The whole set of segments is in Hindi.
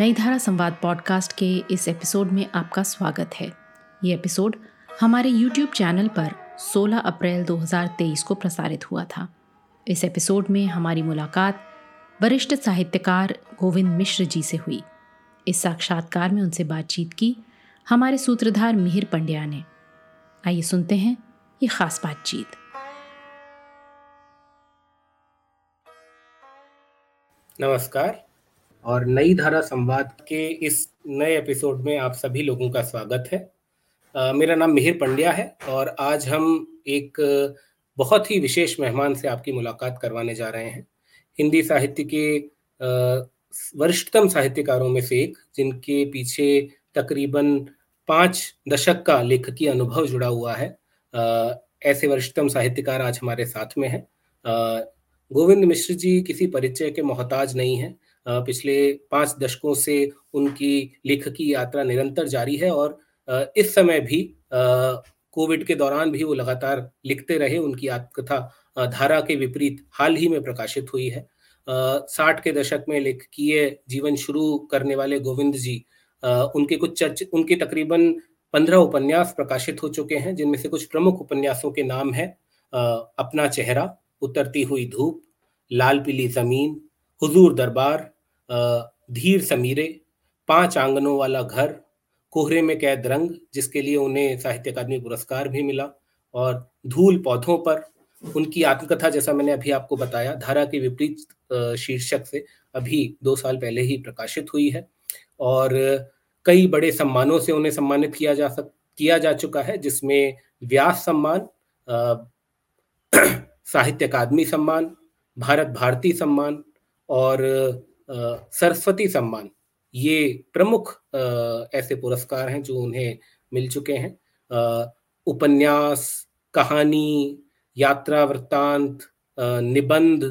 नई धारा संवाद पॉडकास्ट के इस एपिसोड में आपका स्वागत है। ये एपिसोड हमारे YouTube चैनल पर 16 अप्रैल 2023 को प्रसारित हुआ था। इस एपिसोड में हमारी मुलाकात वरिष्ठ साहित्यकार गोविंद मिश्र जी से हुई। इस साक्षात्कार में उनसे बातचीत की हमारे सूत्रधार मिहिर पंड्या ने। आइए सुनते हैं ये खास बातचीत। नमस्कार। और नई धारा संवाद के इस नए एपिसोड में आप सभी लोगों का स्वागत है। आ, मेरा नाम मिहिर पंड्या है और आज हम एक बहुत ही विशेष मेहमान से आपकी मुलाकात करवाने जा रहे हैं। हिंदी साहित्य के वरिष्ठतम साहित्यकारों में से एक जिनके पीछे तकरीबन पाँच दशक का लेखकीय अनुभव जुड़ा हुआ है। आ, ऐसे वरिष्ठतम साहित्यकार आज हमारे साथ में हैं। गोविंद मिश्र जी किसी परिचय के मोहताज नहीं हैं। पिछले पाँच दशकों से उनकी लेखकी यात्रा निरंतर जारी है और इस समय भी कोविड के दौरान भी वो लगातार लिखते रहे, उनकी आत्मकथा धारा के विपरीत हाल ही में प्रकाशित हुई है। साठ के दशक में लेखकीय जीवन शुरू करने वाले गोविंद जी उनके कुछ चर्च, उनके तकरीबन पंद्रह उपन्यास प्रकाशित हो चुके हैं, जिनमें से कुछ प्रमुख उपन्यासों के नाम है अपना चेहरा, उतरती हुई धूप, लाल पीली ज़मीन, हुजूर दरबार धीर समीरे, पाँच आंगनों वाला घर, कोहरे में कैद रंग, जिसके लिए उन्हें साहित्य अकादमी पुरस्कार भी मिला, और धूल पौधों पर उनकी आत्मकथा जैसा मैंने अभी आपको बताया, धारा के विपरीत शीर्षक से अभी दो साल पहले ही प्रकाशित हुई है, और कई बड़े सम्मानों से उन्हें सम्मानित किया जा सक, किया जा चुका है, जिसमें व्यास सम्मान साहित्य अकादमी सम्मान, भारत भारती सम्मान, और सरस्वती सम्मान, ये प्रमुख ऐसे पुरस्कार हैं जो उन्हें मिल चुके हैं। उपन्यास, कहानी, यात्रा वृत्तांत निबंध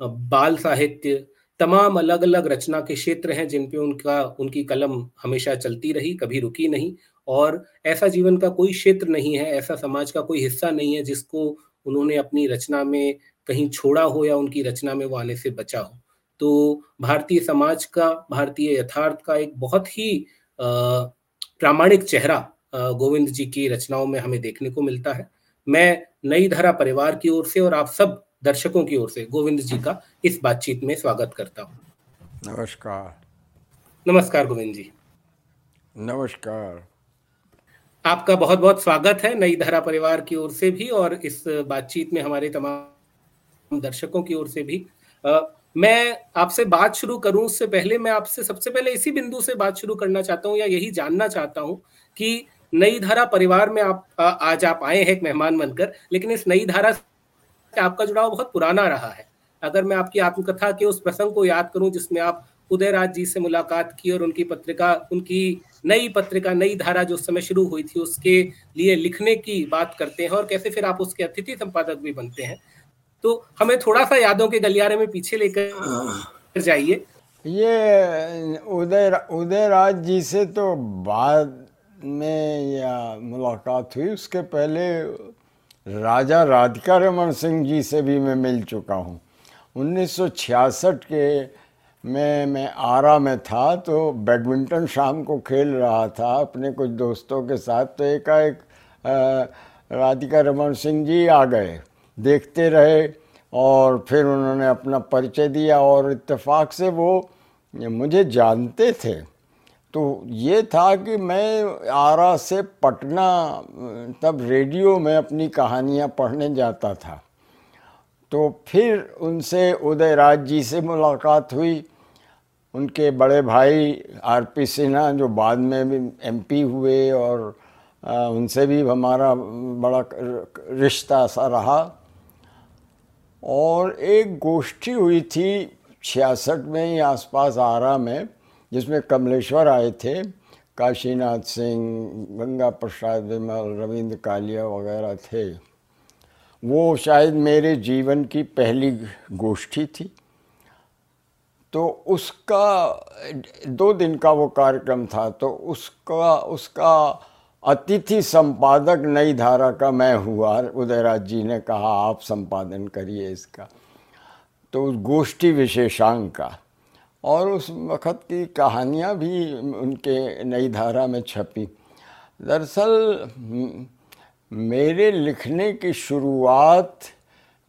बाल साहित्य, तमाम अलग अलग रचना के क्षेत्र हैं जिन पे उनका, उनकी कलम हमेशा चलती रही, कभी रुकी नहीं और ऐसा जीवन का कोई क्षेत्र नहीं है, ऐसा समाज का कोई हिस्सा नहीं है जिसको उन्होंने अपनी रचना में कहीं छोड़ा हो या उनकी रचना में वो आने से बचा हो। तो भारतीय समाज का भारतीय यथार्थ का एक बहुत ही प्रामाणिक चेहरा गोविंद जी की रचनाओं में हमें देखने को मिलता है। मैं नई धारा परिवार की ओर से और आप सब दर्शकों की ओर से गोविंद जी का इस बातचीत में स्वागत करता हूँ। नमस्कार। नमस्कार गोविंद जी। नमस्कार। आपका बहुत बहुत स्वागत है नई धारा परिवार की ओर से भी और इस बातचीत में हमारे तमाम दर्शकों की ओर से भी। मैं आपसे बात शुरू करूँ, उससे पहले मैं आपसे, सबसे पहले इसी बिंदु से बात शुरू करना चाहता हूँ या यही जानना चाहता हूँ कि नई धारा परिवार में आप आज आप आए हैं एक मेहमान बनकर, लेकिन इस नई धारा से आपका जुड़ाव बहुत पुराना रहा है। अगर मैं आपकी आत्मकथा के उस प्रसंग को याद करूँ, जिसमें आप उदयराज जी से मुलाकात की और उनकी पत्रिका, उनकी नई पत्रिका, नई धारा जो उस समय शुरू हुई थी, उसके लिए लिखने की बात करते हैं और कैसे फिर आप उसके अतिथि संपादक भी बनते हैं तो हमें थोड़ा सा यादों के गलियारे में पीछे लेकर जाइए। ये उदय उदय राज जी से तो बाद में या मुलाकात हुई। उसके पहले राजा राधिका रमन सिंह जी से भी मैं मिल चुका हूँ। 1966 के में मैं आरा में था तो बैडमिंटन शाम को खेल रहा था अपने कुछ दोस्तों के साथ। तो एकाएक राधिका रमन सिंह जी आ गए। देखते रहे और फिर उन्होंने अपना परिचय दिया और इत्तेफाक से वो मुझे जानते थे। तो ये था कि मैं आरा से पटना, तब रेडियो में अपनी कहानियाँ पढ़ने जाता था। तो फिर उनसे उदय राज जी से मुलाकात हुई। उनके बड़े भाई आर पी सिन्हा जो बाद में भी एमपी हुए और उनसे भी हमारा बड़ा रिश्ता सा रहा। और एक गोष्ठी हुई थी छियासठ में ही आसपास आरा में, जिसमें कमलेश्वर आए थे। काशीनाथ सिंह, गंगा प्रसाद विमल, रविंद्र कालिया वगैरह थे। वो शायद मेरे जीवन की पहली गोष्ठी थी। तो उसका, दो दिन का वो कार्यक्रम था तो उसका उसका अतिथि संपादक नई धारा का मैं हुआ, उदयराज जी ने कहा, आप संपादन करिए इसका। तो उस गोष्ठी विशेषांक का, और उस वक़्त की कहानियाँ भी उनके नई धारा में छपी। दरअसल, मेरे लिखने की शुरुआत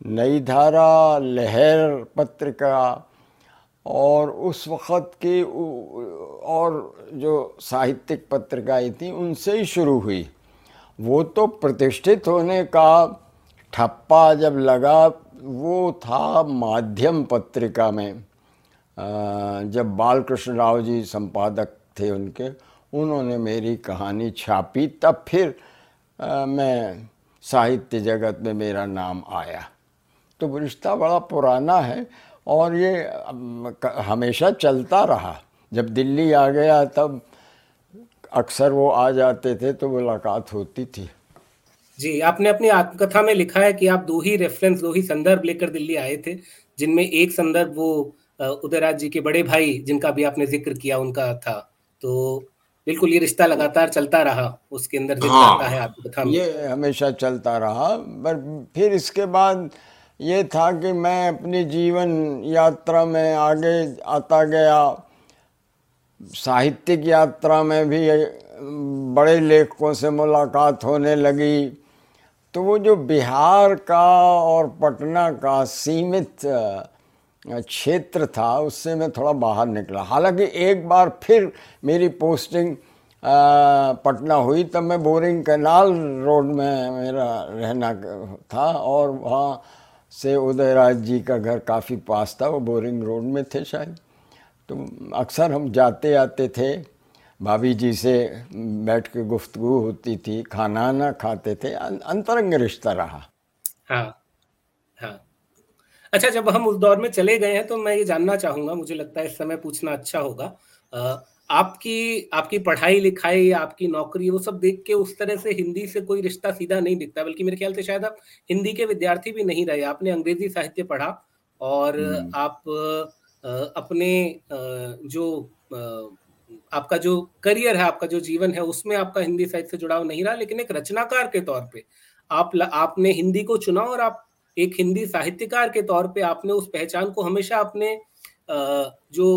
नई धारा लहर पत्रिका और उस वक़्त की और जो साहित्यिक पत्रिकाएँ थी, उनसे ही शुरू हुई। वो तो प्रतिष्ठित होने का ठप्पा जब लगा, वो था माध्यम पत्रिका में। जब बालकृष्ण राव जी संपादक थे उनके, उन्होंने मेरी कहानी छापी, तब फिर मैं साहित्य जगत में मेरा नाम आया। तो रिश्ता बड़ा पुराना है और ये हमेशा चलता रहा। जब दिल्ली आ गया तब अक्सर वो आ जाते थे तो मुलाकात होती थी। जी आपने अपनी आत्मकथा में लिखा है कि आप दो ही रेफरेंस दो ही संदर्भ लेकर दिल्ली आए थे जिनमें एक संदर्भ वो उदयराज जी के बड़े भाई जिनका भी आपने ज़िक्र किया उनका था। तो बिल्कुल ये रिश्ता लगातार चलता रहा उसके अंदर ज़िक्र हाँ, है आत्मकथा में। ये हमेशा चलता रहा पर फिर इसके बाद ये था कि मैं अपनी जीवन यात्रा में आगे आता गया। साहित्यिक यात्रा में भी बड़े लेखकों से मुलाकात होने लगी। तो वो जो बिहार का और पटना का सीमित क्षेत्र था, उससे मैं थोड़ा बाहर निकला। हालाँकि एक बार फिर मेरी पोस्टिंग पटना हुई, तब मैं बोरिंग कैनाल रोड में मेरा रहना था और वहाँ से उदयराज जी का घर काफ़ी पास था, वो बोरिंग रोड में थे शायद। तो अक्सर हम जाते आते थे, भाभी जी से बैठ के गुफ्तगु होती थी, खाना ना खाते थे अंतरंग रिश्ता रहा। हाँ हाँ। अच्छा जब हम उस दौर में चले गए हैं तो मैं ये जानना चाहूँगा, मुझे लगता है इस समय पूछना अच्छा होगा। आपकी आपकी पढ़ाई लिखाई आपकी नौकरी वो सब देख के उस तरह से हिंदी से कोई रिश्ता सीधा नहीं दिखता बल्कि मेरे ख्याल से शायद आप हिंदी के विद्यार्थी भी नहीं रहे आपने अंग्रेज़ी साहित्य पढ़ा और हम्म। आप अपने जो आपका जो करियर है आपका जो जीवन है उसमें आपका हिंदी साहित्य से जुड़ाव नहीं रहा लेकिन एक रचनाकार के तौर पे आप आपने हिंदी को चुना और आप एक हिंदी साहित्यकार के तौर पे आपने उस पहचान को हमेशा अपने जो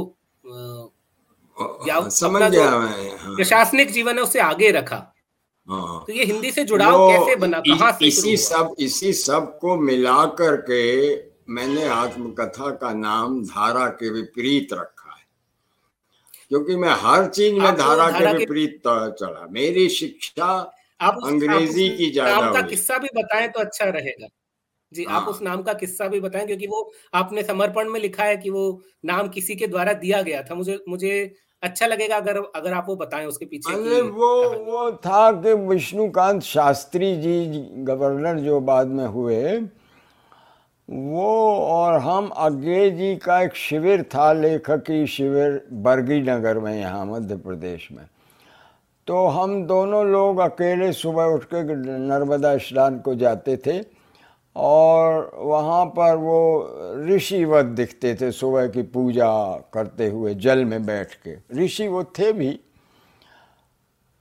या समझ गया मैं हाँ। प्रशासनिक जीवन है उसे आगे रखा। हाँ। तो ये हिंदी से जुड़ाव कैसे बना? कहाँ से इसी सब इसी सबको मिला करके मैंने आत्मकथा का नाम धारा के विपरीत रखा है। क्योंकि मैं हर चीज़ में धारा, धारा के विपरीत चला मेरी शिक्षा आप अंग्रेज़ी की ज़्यादा का किस्सा भी बताएँ तो अच्छा रहेगा। जी हाँ। आप उस नाम का किस्सा भी बताएँ क्योंकि वो आपने समर्पण में लिखा है कि वो नाम किसी के द्वारा दिया गया था। मुझे मुझे अच्छा लगेगा अगर अगर आप वो बताएँ उसके पीछे अरे वो वो था कि विष्णुकांत शास्त्री जी गवर्नर जो बाद में हुए वो और हम अज्ञे जी का एक शिविर था लेखकी शिविर बरगी नगर में यहाँ मध्य प्रदेश में। तो हम दोनों लोग अकेले सुबह उठ के नर्मदा स्नान को जाते थे। और वहाँ पर वो ऋषिवत दिखते थे सुबह की पूजा करते हुए जल में बैठ के। ऋषि वो थे भी।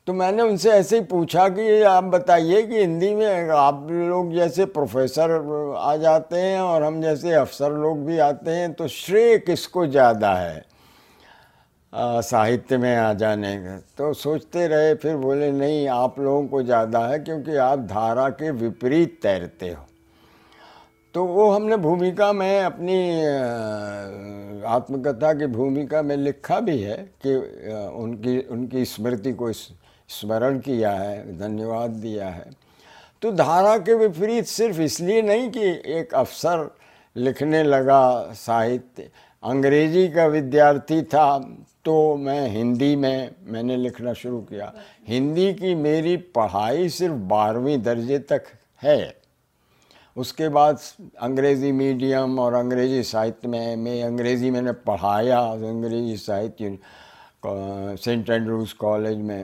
तो मैंने उनसे ऐसे ही पूछा कि आप बताइए कि हिंदी में आप लोग जैसे प्रोफेसर आ जाते हैं और हम जैसे अफसर लोग भी आते हैं तो श्रेय किसको ज़्यादा है साहित्य में आ जाने का? तो सोचते रहे, फिर बोले, नहीं, आप लोगों को ज़्यादा है क्योंकि आप धारा के विपरीत तैरते हो। तो वो हमने भूमिका में अपनी आत्मकथा की भूमिका में लिखा भी है कि उनकी उनकी स्मृति को स्मरण किया है, धन्यवाद दिया है। तो धारा के विपरीत सिर्फ़ इसलिए नहीं कि एक अफसर लिखने लगा साहित्य। अंग्रेज़ी का विद्यार्थी था तो मैं हिंदी में मैंने लिखना शुरू किया। हिंदी की मेरी पढ़ाई सिर्फ़ बारहवीं दर्जे तक है। उसके बाद अंग्रेज़ी मीडियम और अंग्रेज़ी साहित्य में, मैं अंग्रेज़ी मैंने पढ़ाया, अंग्रेज़ी साहित्य सेंट एंड्रूज कॉलेज में।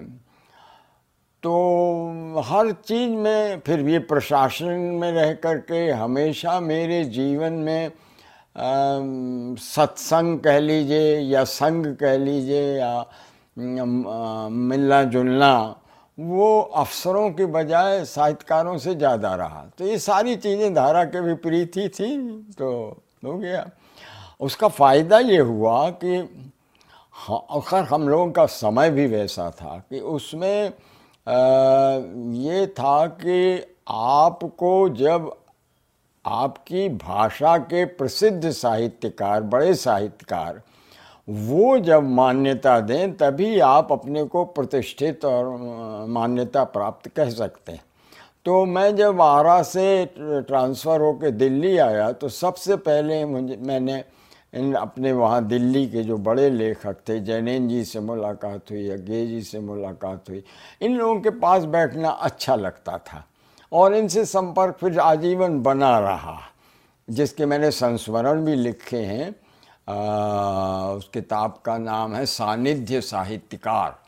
तो हर चीज़ में फिर ये प्रशासन में रह कर के हमेशा मेरे जीवन में सत्संग कह लीजिए या संग कह लीजिए या मिलना जुलना वो अफसरों के बजाय साहित्यकारों से ज़्यादा रहा। तो ये सारी चीज़ें धारा के विपरीत ही थी तो हो गया। उसका फ़ायदा ये हुआ कि हाँ खैर हम लोगों का समय भी वैसा था कि उसमें आ, ये था कि आपको जब आपकी भाषा के प्रसिद्ध साहित्यकार बड़े साहित्यकार वो जब मान्यता दें, तभी आप अपने को प्रतिष्ठित और मान्यता प्राप्त कह सकते हैं। तो मैं जब आरा से ट्रांसफ़र होकर दिल्ली आया तो सबसे पहले मुझे, मैंने इन अपने वहाँ दिल्ली के जो बड़े लेखक थे, जैनेन जी से मुलाकात हुई, अज्ञे जी से मुलाकात हुई, इन लोगों के पास बैठना अच्छा लगता था। और इनसे संपर्क फिर आजीवन बना रहा, जिसके मैंने संस्मरण भी लिखे हैं। आ, उस किताब का नाम है सानिध्य साहित्यकार।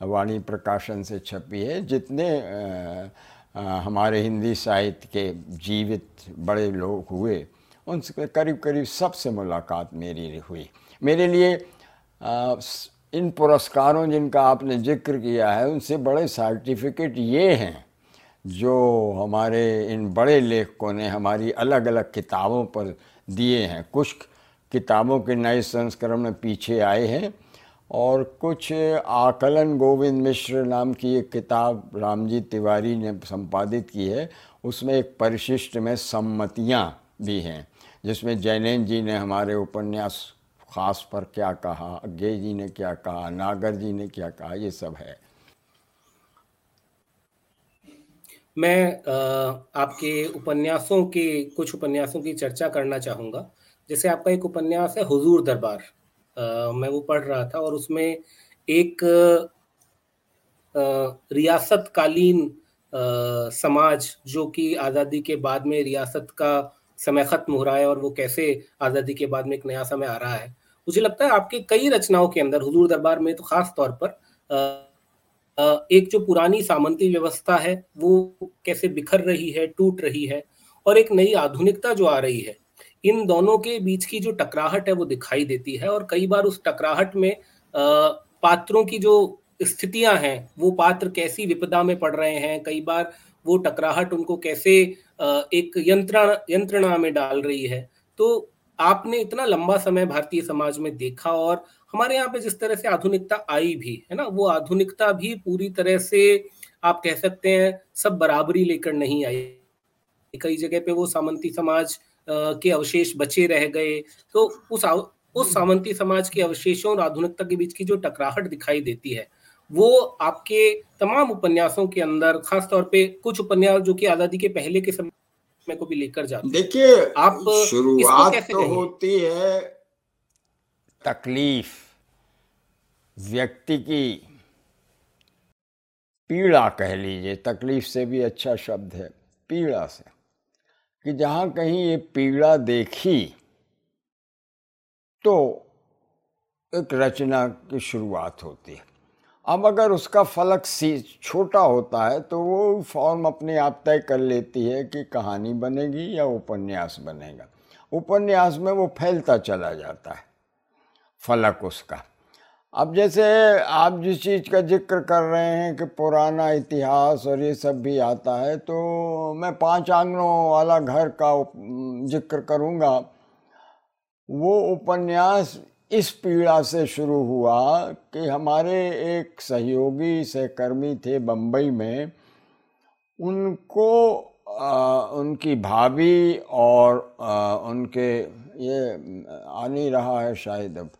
वाणी प्रकाशन से छपी है जितने आ, आ, हमारे हिंदी साहित्य के जीवित बड़े लोग हुए उनसे करीब करीब सबसे मुलाकात मेरी हुई। मेरे लिए आ, इन पुरस्कारों जिनका आपने ज़िक्र किया है उनसे बड़े सर्टिफिकेट ये हैं जो हमारे इन बड़े लेखकों ने हमारी अलग अलग किताबों पर दिए हैं। कुछ किताबों के नए संस्करण में पीछे आए हैं और कुछ आकलन गोविंद मिश्र नाम की एक किताब रामजी तिवारी ने संपादित की है। उसमें एक परिशिष्ट में सम्मतियाँ भी हैं, जिसमें जैनैन जी ने हमारे उपन्यास खास पर क्या कहा, अज्ञे जी ने क्या कहा, नागर जी ने क्या कहा, ये सब है। मैं आपके उपन्यासों के, कुछ उपन्यासों की चर्चा करना चाहूँगा। जैसे आपका एक उपन्यास है, हुजूर दरबार। मैं वो पढ़ रहा था और उसमें एक रियासत कालीन समाज जो कि आज़ादी के बाद में रियासत का समय खत्म हो रहा है और वो कैसे आज़ादी के बाद में एक नया समय आ रहा है। मुझे लगता है आपके कई रचनाओं के अंदर, हुजूर दरबार में तो खास तौर पर एक जो पुरानी सामंती व्यवस्था है, वो कैसे बिखर रही है, टूट रही है और एक नई आधुनिकता जो आ रही है इन दोनों के बीच की जो टकराहट है वो दिखाई देती है और कई बार उस टकराहट में पात्रों की जो स्थितियाँ हैं, वो पात्र कैसी विपदा में पड़ रहे हैं, कई बार वो टकराहट उनको कैसे एक यंत्रणा यंत्रणा में डाल रही है। तो आपने इतना लंबा समय भारतीय समाज में देखा और हमारे यहाँ पे जिस तरह से आधुनिकता आई भी, है ना, वो आधुनिकता भी पूरी तरह से आप कह सकते हैं सब बराबरी लेकर नहीं आई। कई जगह पे वो सामंती समाज के अवशेष बचे रह गए। तो उस उस सामंती समाज के अवशेषों और आधुनिकता के बीच की जो टकराहट दिखाई देती है वो आपके तमाम उपन्यासों के अंदर खासतौर पे कुछ उपन्यास जो कि आज़ादी के पहले के समय को भी लेकर जाते देखिए आप शुरुआत तो होती है तकलीफ़ व्यक्ति की पीड़ा कह लीजिए। तकलीफ़ से भी अच्छा शब्द है पीड़ा से। कि जहाँ कहीं ये पीड़ा देखी तो एक रचना की शुरुआत होती है। अब अगर उसका फलक सी, छोटा होता है तो वो फॉर्म अपने आप तय कर लेती है कि कहानी बनेगी या उपन्यास बनेगा। उपन्यास में वो फैलता चला जाता है, फलक उसका। अब जैसे आप जिस चीज़ का ज़िक्र कर रहे हैं कि पुराना इतिहास और ये सब भी आता है तो मैं पाँच आंगनों वाला घर का ज़िक्र करूँगा। वो उपन्यास इस पीड़ा से शुरू हुआ कि हमारे एक सहयोगी सहकर्मी थे बम्बई में। उनको आ, उनकी भाभी और आ, उनके ये आ नहीं रहा है शायद अब।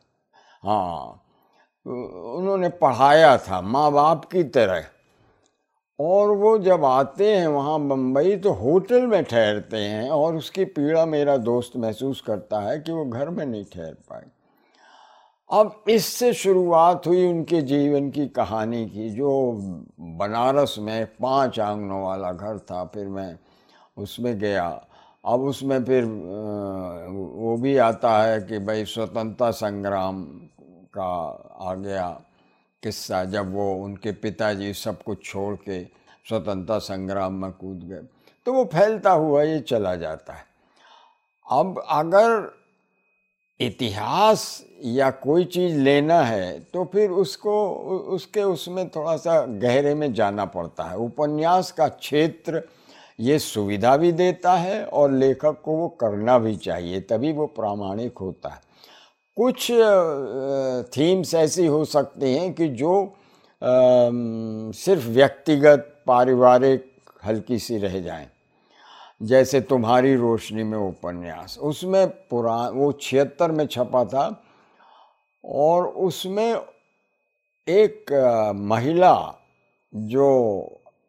हाँ उन्होंने पढ़ाया था माँ बाप की तरह। और वो जब आते हैं, वहाँ बम्बई तो होटल में ठहरते हैं और उसकी पीड़ा मेरा दोस्त महसूस करता है कि वो घर में नहीं ठहर पाए। अब इससे शुरुआत हुई उनके जीवन की कहानी की, जो बनारस में पाँच आंगनों वाला घर था, फिर मैं उसमें गया। अब उसमें फिर वो भी आता है कि भाई स्वतंत्रता संग्राम का आ गया किस्सा जब वो उनके पिताजी सब कुछ छोड़ के स्वतंत्रता संग्राम में कूद गए। तो वो फैलता हुआ ये चला जाता है। अब अगर इतिहास या कोई चीज़ लेना है तो फिर उसको उसके उसमें थोड़ा सा गहरे में जाना पड़ता है। उपन्यास का क्षेत्र ये सुविधा भी देता है और लेखक को वो करना भी चाहिए, तभी वो प्रामाणिक होता है। कुछ थीम्स ऐसी हो सकती हैं कि जो सिर्फ़ व्यक्तिगत, पारिवारिक, हल्की सी रह जाएँ। जैसे तुम्हारी रोशनी में उपन्यास। उसमें पुरा, वो छिहत्तर में छपा था और उसमें एक महिला जो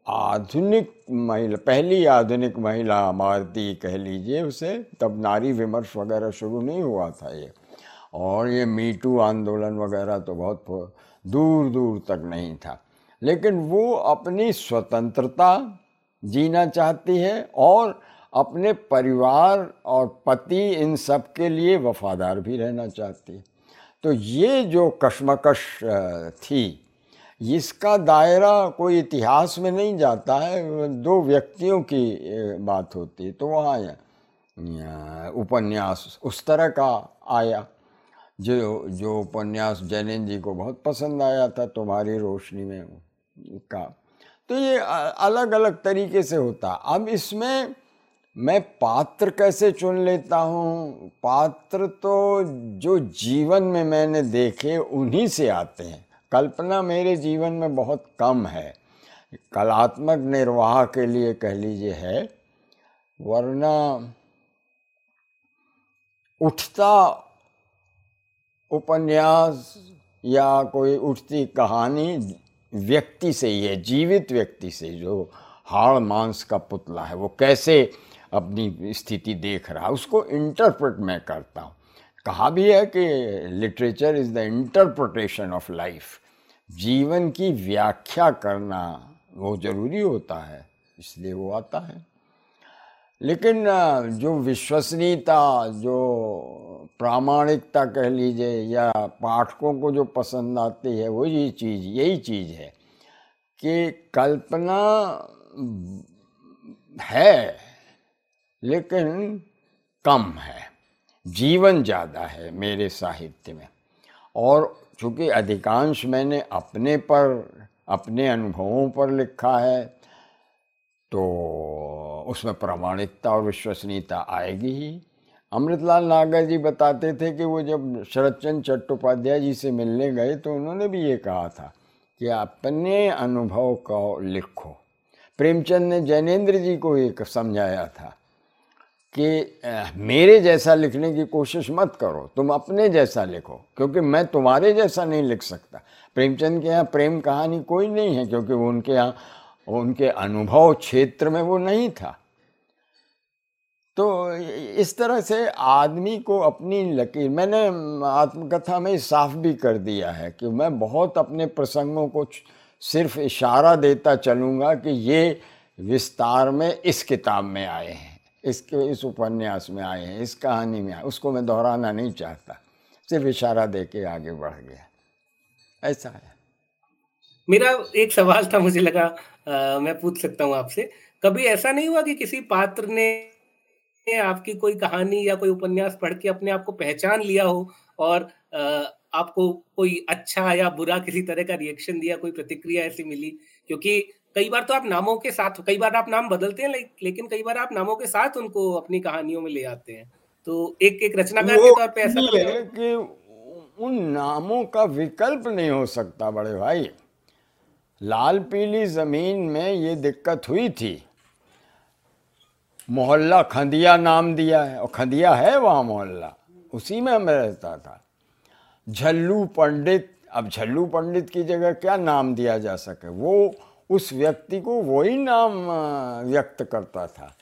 आधुनिक महिला, पहली आधुनिक महिला भारतीय कह लीजिए उसे, तब नारी विमर्श वगैरह शुरू नहीं हुआ था ये। और ये मीटू आंदोलन वगैरह तो बहुत दूर दूर तक नहीं था। लेकिन वो अपनी स्वतंत्रता जीना चाहती है और अपने परिवार और पति इन सब के लिए वफादार भी रहना चाहती है। तो ये जो कश्मकश थी, इसका दायरा कोई इतिहास में नहीं जाता है, दो व्यक्तियों की बात होती है। तो वहाँ उपन्यास उस तरह का आया। जो जो उपन्यास जैनिन जी को बहुत पसंद आया था तुम्हारी रोशनी में का। तो ये अलग अलग तरीके से होता। अब इसमें मैं पात्र कैसे चुन लेता हूँ? पात्र तो जो जीवन में मैंने देखे, उन्हीं से आते हैं। कल्पना मेरे जीवन में बहुत कम है। कलात्मक निर्वाह के लिए कह लीजिए है, वरना उठता उपन्यास या कोई उठती कहानी व्यक्ति से ही है जीवित व्यक्ति से जो हाड़ मांस का पुतला है, वो कैसे अपनी स्थिति देख रहा है, उसको इंटरप्रेट मैं करता हूँ। कहा भी है कि literature is the interpretation of life जीवन की व्याख्या करना वो ज़रूरी होता है, इसलिए वो आता है। लेकिन जो विश्वसनीयता, जो प्रामाणिकता कह लीजिए, या पाठकों को जो पसंद आती है, वो ये चीज़, यही चीज़ है कि कल्पना है, लेकिन कम है। जीवन ज़्यादा है मेरे साहित्य में। और चूँकि अधिकांश मैंने अपने पर, अपने अनुभवों पर लिखा है तो उसमें प्रामाणिकता और विश्वसनीयता आएगी ही। अमृतलाल नागर जी बताते थे कि वो जब शरदचंद चट्टोपाध्याय जी से मिलने गए तो उन्होंने भी ये कहा था कि अपने अनुभव को लिखो। प्रेमचंद ने जैनेन्द्र जी को एक समझाया था कि मेरे जैसा लिखने की कोशिश मत करो, तुम अपने जैसा लिखो, क्योंकि मैं तुम्हारे जैसा नहीं लिख सकता। प्रेमचंद के यहाँ प्रेम कहानी कोई नहीं है, क्योंकि वो उनके यहाँ उनके अनुभव क्षेत्र में वो नहीं था। तो इस तरह से आदमी को अपनी लकीर, मैंने आत्मकथा में साफ़ भी कर दिया है कि मैं बहुत अपने प्रसंगों को सिर्फ़ इशारा देता चलूँगा कि ये विस्तार में इस किताब में आए हैं, इसके, इस उपन्यास में आए हैं, इस कहानी में आए, उसको मैं दोहराना नहीं चाहता, सिर्फ़ इशारा दे के आगे बढ़ गया। ऐसा है। मेरा एक सवाल था, मुझे लगा आ, मैं पूछ सकता हूँ आपसे। कभी ऐसा नहीं हुआ कि किसी पात्र ने आपकी कोई कहानी या कोई उपन्यास पढ़ के अपने आप को पहचान लिया हो और आ, आपको कोई अच्छा या बुरा किसी तरह का रिएक्शन दिया कोई प्रतिक्रिया ऐसी मिली? क्योंकि कई बार तो आप नामों के साथ कई बार आप नाम बदलते हैं लेकिन कई बार आप नामों के साथ उनको अपनी कहानियों में ले आते हैं। तो एक एक रचनाकार के तौर पे ऐसा है कि उन नामों का विकल्प नहीं हो सकता बड़े भाई। लाल पीली ज़मीन में ये दिक्कत हुई थी। मोहल्ला खंदिया नाम दिया है, और खंदिया है वहाँ मोहल्ला, उसी में मैं रहता था। झल्लू पंडित, अब झल्लू पंडित की जगह क्या नाम दिया जा सके? वो उस व्यक्ति को वही नाम व्यक्त करता था।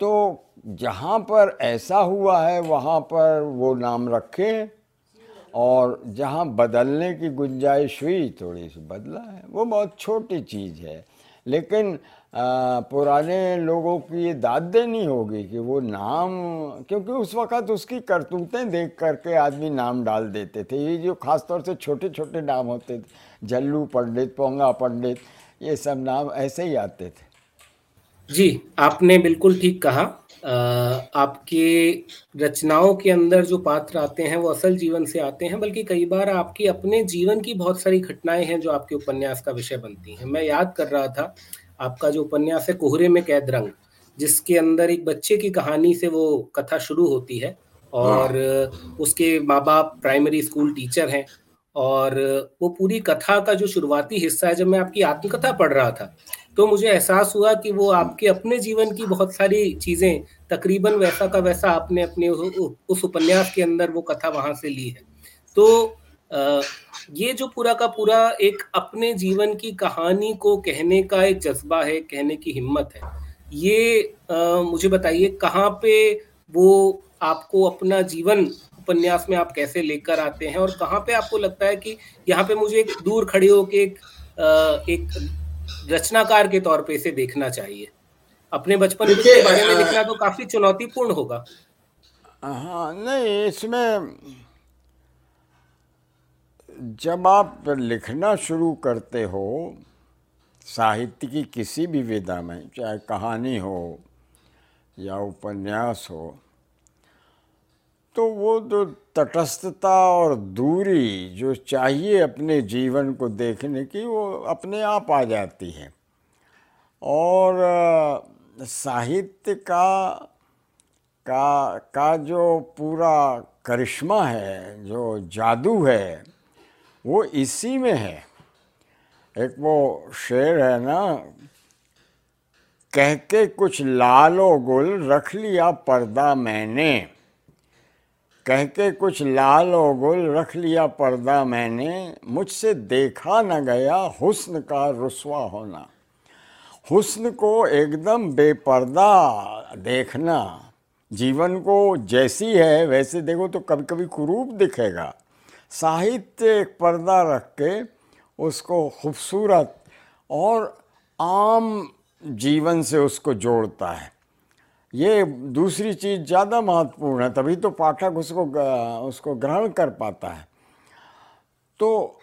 तो जहाँ पर ऐसा हुआ है, वहाँ पर वो नाम रखें। और जहाँ बदलने की गुंजाइश हुई थोड़ी सी बदला है। वो बहुत छोटी चीज़ है। लेकिन आ, पुराने लोगों की ये दाद देनी होगी कि वो नाम क्योंकि उस वक़्त उसकी करतूतें देख करके आदमी नाम डाल देते थे। ये जो ख़ास तौर से छोटे छोटे नाम होते थे जल्लू पंडित पोंगा पंडित ये सब नाम ऐसे ही आते थे। जी आपने बिल्कुल ठीक कहा। आपके रचनाओं के अंदर जो पात्र आते हैं वो असल जीवन से आते हैं बल्कि कई बार आपकी अपने जीवन की बहुत सारी घटनाएँ हैं जो आपके उपन्यास का विषय बनती हैं। मैं याद कर रहा था आपका जो उपन्यास है कोहरे में कैद रंग जिसके अंदर एक बच्चे की कहानी से वो कथा शुरू होती है और उसके माँ बाप प्राइमरी स्कूल टीचर हैं और वो पूरी कथा का जो शुरुआती हिस्सा है जब मैं आपकी आत्मकथा पढ़ रहा था तो मुझे एहसास हुआ कि वो आपके अपने जीवन की बहुत सारी चीज़ें तकरीबन वैसा का वैसा आपने अपने उस उपन्यास के अंदर वो कथा वहाँ से ली है। तो ये जो पूरा का पूरा एक अपने जीवन की कहानी को कहने का एक जज्बा है कहने की हिम्मत है ये आ, मुझे बताइए कहाँ पे वो आपको अपना जीवन उपन्यास में आप कैसे लेकर आते हैं और कहाँ पे आपको लगता है कि यहाँ पे मुझे एक दूर खड़े होके एक एक रचनाकार के तौर पे इसे देखना चाहिए। अपने बचपन के बारे में लिखना तो काफ़ी चुनौतीपूर्ण होगा। हाँ नहीं इसमें जब आप लिखना शुरू करते हो साहित्य की किसी भी विधा में चाहे कहानी हो या उपन्यास हो तो वो जो तटस्थता और दूरी जो चाहिए अपने जीवन को देखने की, वो अपने आप आ जाती है। और साहित्य का का का जो पूरा करिश्मा है, जो जादू है, वो इसी में है। एक वो शेर है ना, कह के कुछ लालो गुल रख लिया पर्दा मैंने। कह के कुछ और गुल रख लिया पर्दा मैंने, मुझसे देखा न गया हुस्न का रुसवा होना। हुस्न को एकदम बेपर्दा देखना, जीवन को जैसी है वैसे देखो तो कभी कभी कुरूप दिखेगा। साहित्य एक पर्दा रख के उसको खूबसूरत और आम जीवन से उसको जोड़ता है। ये दूसरी चीज़ ज़्यादा महत्वपूर्ण है, तभी तो पाठक उसको उसको ग्रहण कर पाता है। तो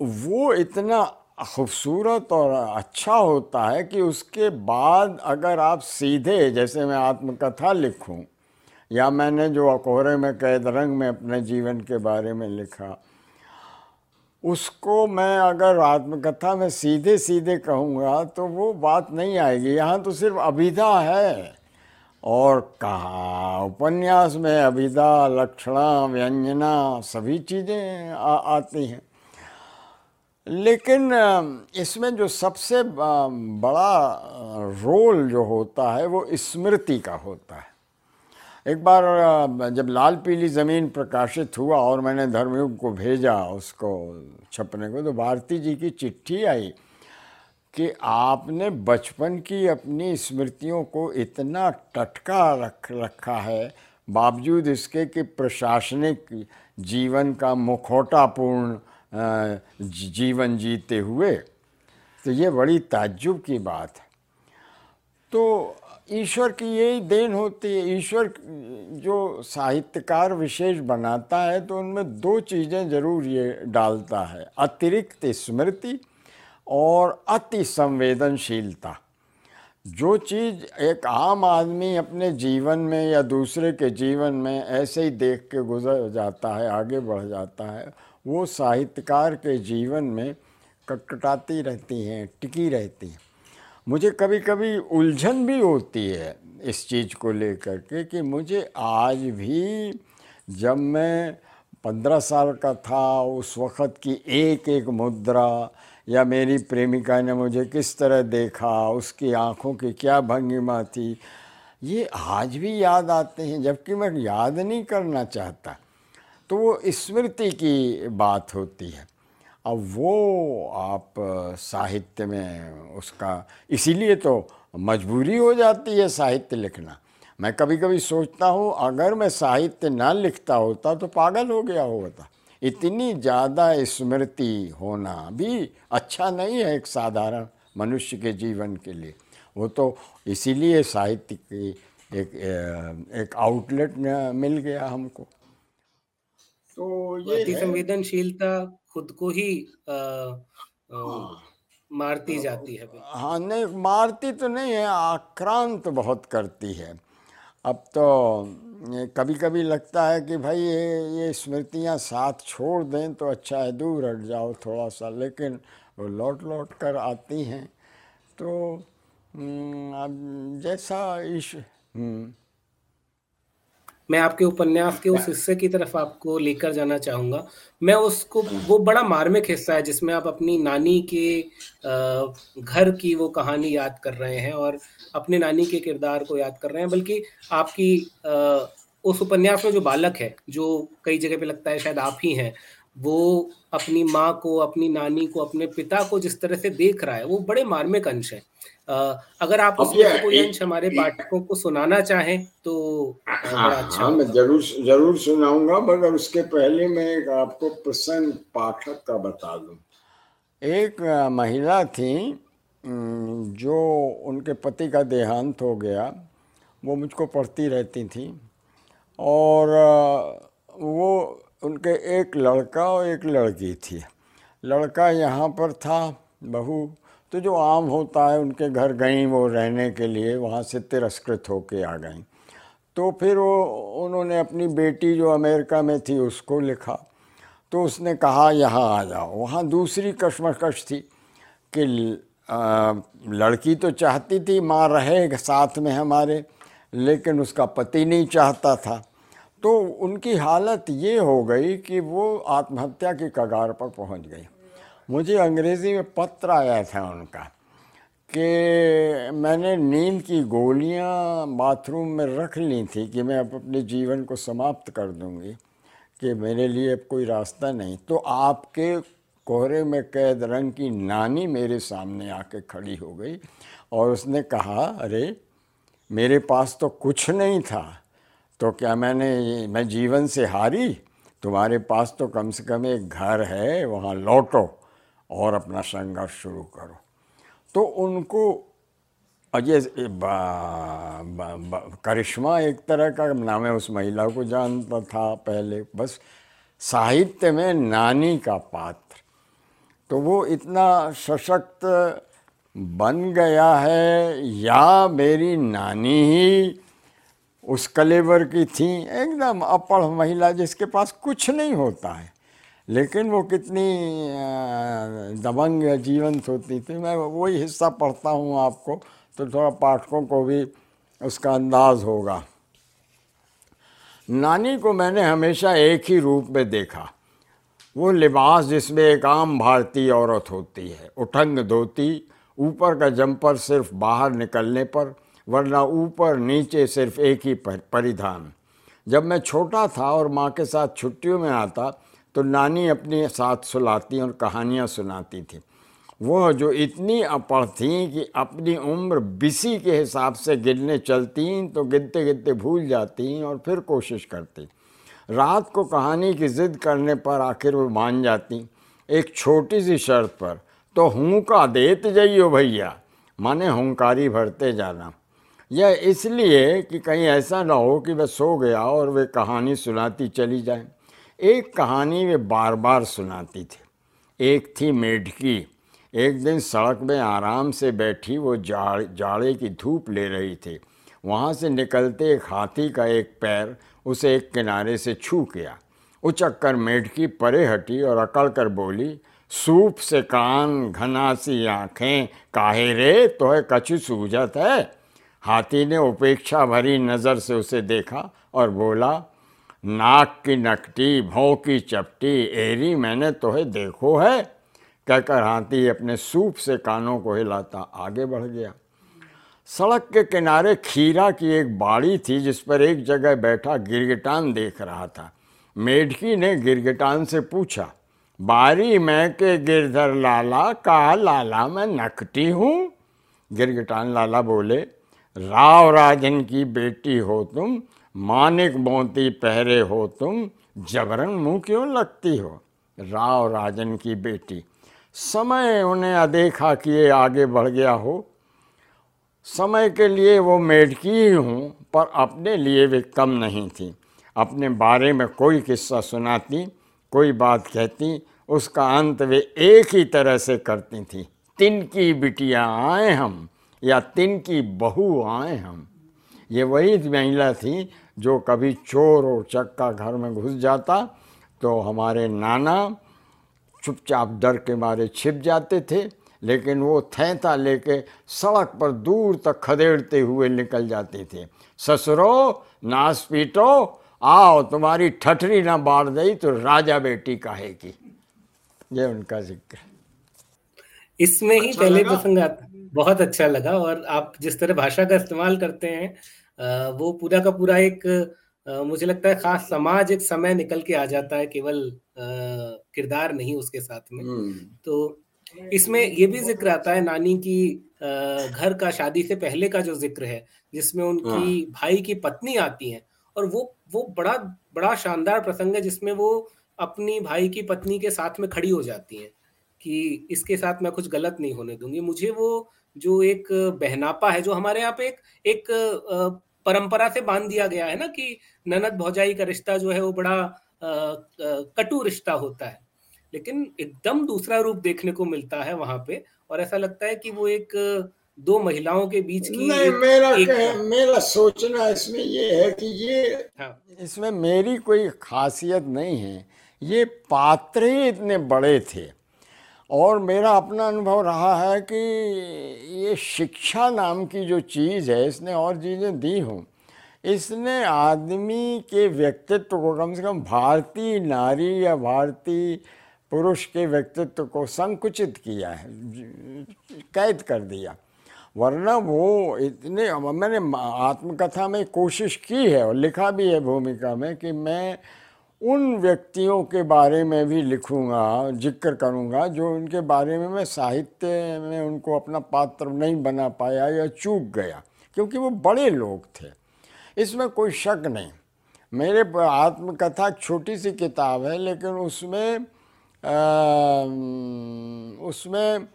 वो इतना खूबसूरत और अच्छा होता है कि उसके बाद अगर आप सीधे, जैसे मैं आत्मकथा लिखूं, या मैंने जो अकोहरे में, कैद रंग में अपने जीवन के बारे में लिखा, उसको मैं अगर आत्मकथा में सीधे सीधे कहूँगा तो वो बात नहीं आएगी। यहाँ तो सिर्फ़ अभिधा है। और कहा, उपन्यास में अभिधा लक्षणा, व्यंजना, सभी चीज़ें आती हैं। लेकिन इसमें जो सबसे बड़ा रोल जो होता है, वो स्मृति का होता है। एक बार जब लाल पीली ज़मीन प्रकाशित हुआ और मैंने धर्मयुग को भेजा उसको छपने को तो भारती जी की चिट्ठी आई। कि आपने बचपन की अपनी स्मृतियों को इतना टटका रख, रखा है, बावजूद इसके कि प्रशासनिक जीवन का मुखौटापूर्ण जीवन जीते हुए। तो ये बड़ी ताज्जुब की बात है। तो ईश्वर की यही देन होती है। ईश्वर जो साहित्यकार विशेष बनाता है तो उनमें दो चीज़ें ज़रूर ये डालता है। अतिरिक्त स्मृति और अति संवेदनशीलता। जो चीज़ एक आम आदमी अपने जीवन में या दूसरे के जीवन में ऐसे ही देख के गुजर जाता है, आगे बढ़ जाता है, वो साहित्यकार के जीवन में कटकटाती रहती हैं, टिकी रहती हैं। मुझे कभी कभी उलझन भी होती है इस चीज़ को लेकर के कि मुझे आज भी जब मैं पंद्रह साल का था, उस वक़्त की एक एक मुद्रा या मेरी प्रेमिका ने मुझे किस तरह देखा, उसकी आँखों की क्या भंगिमा थी, ये आज भी याद आते हैं, जबकि मैं याद नहीं करना चाहता। तो वो स्मृति की बात होती है। अब वो आप साहित्य में उसका, इसीलिए तो मजबूरी हो जाती है साहित्य लिखना। मैं कभी कभी सोचता हूँ, अगर मैं साहित्य ना लिखता होता तो पागल हो गया होता। इतनी ज़्यादा स्मृति होना भी अच्छा नहीं है एक साधारण मनुष्य के जीवन के लिए। वो तो इसीलिए साहित्य की एक एक आउटलेट मिल गया हमको। तो ये संवेदनशीलता खुद को ही आ, आ, हाँ। मारती जाती है हाँ नहीं मारती तो नहीं है आक्रांत बहुत करती है। अब तो कभी कभी लगता है कि भाई ये ये स्मृतियाँ साथ छोड़ दें तो अच्छा है, दूर हट जाओ थोड़ा सा लेकिन वो लौट लौट कर आती हैं। तो अब जैसा इश मैं आपके उपन्यास के उस हिस्से की तरफ़ आपको लेकर जाना चाहूँगा। मैं उसको, वो बड़ा मार्मिक हिस्सा है जिसमें आप अपनी नानी के घर की वो कहानी याद कर रहे हैं और अपने नानी के किरदार को याद कर रहे हैं। बल्कि आपकी उस उपन्यास में जो बालक है, जो कई जगह पे लगता है शायद आप ही हैं, वो अपनी माँ को, अपनी नानी को, अपने पिता को जिस तरह से देख रहा है, वो बड़े मार्मिक अंश है। अगर आप कोई अंश हमारे पाठकों को सुनाना चाहें तो हाँ, अच्छा हाँ मैं ज़रूर ज़रूर सुनाऊँगा मगर उसके पहले मैं एक आपको प्रसन्न पाठक का बता दूँ। एक महिला थी जो उनके पति का देहांत हो गया वो मुझको पढ़ती रहती थी और वो उनके एक लड़का और एक लड़की थी। लड़का यहाँ पर था बहू तो जो आम होता है, उनके घर गई वो रहने के लिए, वहाँ से तिरस्कृत होके आ गई। तो फिर वो, उन्होंने अपनी बेटी जो अमेरिका में थी, उसको लिखा। तो उसने कहा, यहाँ आ जाओ। वहाँ दूसरी कश्मकश थी कि लड़की तो चाहती थी, माँ रहे साथ में हमारे, लेकिन उसका पति नहीं चाहता था। तो उनकी हालत ये हो गई कि वो आत्महत्या की कगार पर पहुँच गई। मुझे अंग्रेज़ी में पत्र आया था उनका कि मैंने नींद की गोलियाँ बाथरूम में रख ली थी कि मैं अब अपने जीवन को समाप्त कर दूँगी, कि मेरे लिए अब कोई रास्ता नहीं। तो आपके कोहरे में कैद रंग की नानी मेरे सामने आके खड़ी हो गई और उसने कहा, अरे, मेरे पास तो कुछ नहीं था तो क्या मैंने मैं जीवन से हारी? तुम्हारे पास तो कम से कम एक घर है, वहाँ लौटो। और अपना संघर्ष शुरू करो। तो उनको, अजय करिश्मा एक तरह का नाम है, उस महिला को जानता था पहले, बस साहित्य में नानी का पात्र। तो वो इतना सशक्त बन गया है, या मेरी नानी ही उस कलेवर की थी, एकदम अपढ़ महिला जिसके पास कुछ नहीं होता है। लेकिन वो कितनी दबंग जीवंत होती थी। मैं वही हिस्सा पढ़ता हूँ आपको तो थोड़ा पाठकों को भी उसका अंदाज होगा। नानी को मैंने हमेशा एक ही रूप में देखा। वो लिबास जिसमें एक आम भारतीय औरत होती है, उठंग धोती, ऊपर का जंपर सिर्फ़ बाहर निकलने पर, वरना ऊपर नीचे सिर्फ़ एक ही परिधान। जब मैं छोटा था और माँ के साथ छुट्टियों में आता तो नानी अपने साथ सुलाती और कहानियाँ सुनाती थी। वह जो इतनी अपढ़ थी कि अपनी उम्र बिसी के हिसाब से गिरने चलती तो गिनते गिनते भूल जाती और फिर कोशिश करती। रात को कहानी की ज़िद करने पर आखिर वो मान जाती, एक छोटी सी शर्त पर तो हूँ का देत जाइयो भैया, माने हुंकारी भरते जाना। यह इसलिए कि कहीं ऐसा ना हो कि वह सो गया और वे कहानी सुनाती चली जाए। एक कहानी वे बार बार सुनाती थी। एक थी मेढकी। एक दिन सड़क में आराम से बैठी वो जाड़, जाड़े की धूप ले रही थी। वहाँ से निकलते एक हाथी का एक पैर उसे एक किनारे से छू गया। उचक कर मेढकी परे हटी और अकड़ कर बोली, सूप से कान घनासी आँखें, काहे रे तो है कछु सूझत है? हाथी ने उपेक्षा भरी नज़र से उसे देखा और बोला नाक की नकटी, भों की चपटी, एरी मैंने तोहे देखो है। कहकर हाथी अपने सूप से कानों को हिलाता आगे बढ़ गया। सड़क के किनारे खीरा की एक बाड़ी थी जिस पर एक जगह बैठा गिरगिटान देख रहा था। मेढकी ने गिरगिटान से पूछा, बारी मैं के गिरधर लाला का लाला मैं नकटी हूँ? गिरगिटान लाला बोले, राव राजन की बेटी हो तुम मानिक मोती पहरे हो तुम, जबरन मुँह क्यों लगती हो? राव राजन की बेटी, समय उन्हें अदेखा किए आगे बढ़ गया हो। समय के लिए वो मेढकी ही हूँ पर अपने लिए वे कम नहीं थी। अपने बारे में कोई किस्सा सुनाती, कोई बात कहती, उसका अंत वे एक ही तरह से करती थी। तिनकी बिटिया आए हम, या तिनकी बहू आए हम। ये वही महिला थी जो कभी चोर और चक्का घर में घुस जाता तो हमारे नाना चुपचाप डर के मारे छिप जाते थे लेकिन वो थैता लेके सड़क पर दूर तक खदेड़ते हुए निकल जाते थे। ससुरो नाश पीटो आओ तुम्हारी ठठरी ना बाढ़ गई तो राजा बेटी कहेगी? ये उनका ज़िक्र। इसमें ही अच्छा पहले प्रसंग आता। बहुत अच्छा लगा और आप जिस तरह भाषा का इस्तेमाल करते हैं वो पूरा का पूरा एक मुझे लगता है खास समाज एक समय निकल के आ जाता है केवल किरदार नहीं उसके साथ में हम्म। तो इसमें ये भी ज़िक्र आता है नानी की घर का शादी से पहले का जो ज़िक्र है जिसमें उनकी हाँ। भाई की पत्नी आती है और वो वो बड़ा बड़ा शानदार प्रसंग है जिसमें वो अपनी भाई की पत्नी के साथ में खड़ी हो जाती हैं कि इसके साथ मैं कुछ गलत नहीं होने दूँगी मुझे वो जो एक बहनापा है जो हमारे यहाँ पे एक एक परंपरा से बाँध दिया गया है ना कि ननद भौजाई का रिश्ता जो है वो बड़ा कटु रिश्ता होता है। लेकिन एकदम दूसरा रूप देखने को मिलता है वहाँ पे और ऐसा लगता है कि वो एक दो महिलाओं के बीच की नहीं एक, मेरा एक, मेरा सोचना इसमें ये है कि ये हाँ। इसमें मेरी कोई खासियत नहीं है। ये पात्र ही इतने बड़े थे। और मेरा अपना अनुभव रहा है कि ये शिक्षा नाम की जो चीज़ है, इसने और चीज़ें दी हूँ। इसने आदमी के व्यक्तित्व को कम से कम भारतीय नारी या भारतीय पुरुष के व्यक्तित्व को संकुचित किया है, कैद कर दिया। वरना वो इतने, मैंने आत्मकथा में कोशिश की है और लिखा भी है भूमिका में कि मैं उन व्यक्तियों के बारे में भी लिखूँगा ज़िक्र करूँगा जो उनके बारे में मैं साहित्य में उनको अपना पात्र नहीं बना पाया या चूक गया क्योंकि वो बड़े लोग थे। इसमें कोई शक नहीं। मेरे आत्मकथा छोटी सी किताब है लेकिन उसमें आ, उसमें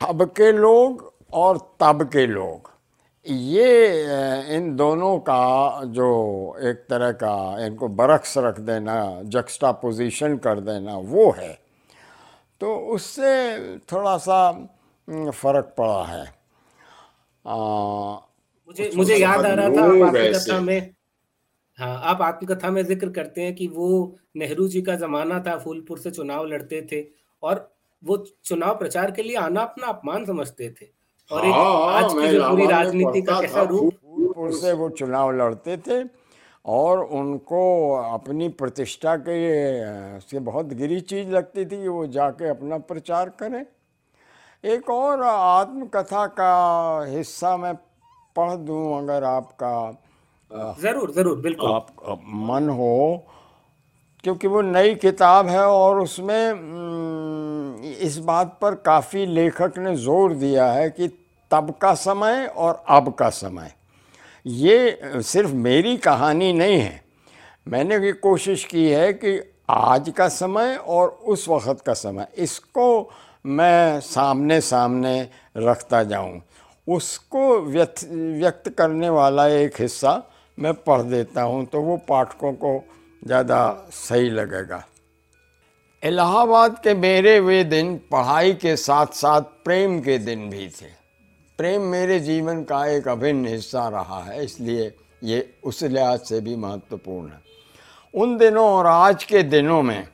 अब के लोग और तब के लोग। ये इन दोनों का जो एक तरह का इनको बरक्स रख देना जक्स्टा पोजीशन कर देना वो है। तो उससे थोड़ा सा फ़र्क पड़ा है। आ, मुझे मुझे याद आ रहा था आप आत्मकथा में। हाँ आप आत्मकथा में ज़िक्र करते हैं कि वो नेहरू जी का जमाना था फूलपुर से चुनाव लड़ते थे और वो चुनाव प्रचार के लिए आना अपना अपमान समझते थे। और एक हाँ, हाँ, आज की जो पूरी राजनीति का कैसा रूप। से वो चुनाव लड़ते थे और उनको अपनी प्रतिष्ठा के से बहुत गिरी चीज़ लगती थी कि वो जाके अपना प्रचार करें। एक और आत्मकथा का हिस्सा मैं पढ़ दूँ अगर आपका ज़रूर ज़रूर बिल्कुल। आप मन हो क्योंकि वो नई किताब है और उसमें इस बात पर काफ़ी लेखक ने ज़ोर दिया है कि तब का समय और अब का समय। ये सिर्फ़ मेरी कहानी नहीं है। मैंने भी कोशिश की है कि आज का समय और उस वक़्त का समय, इसको मैं सामने सामने रखता जाऊँ। उसको व्यक्त व्यक्त करने वाला एक हिस्सा मैं पढ़ देता हूँ तो वो पाठकों को ज़्यादा सही लगेगा। इलाहाबाद के मेरे वे दिन पढ़ाई के साथ साथ प्रेम के दिन भी थे। प्रेम मेरे जीवन का एक अभिन्न हिस्सा रहा है, इसलिए ये उस लिहाज से भी महत्वपूर्ण है। उन दिनों और आज के दिनों में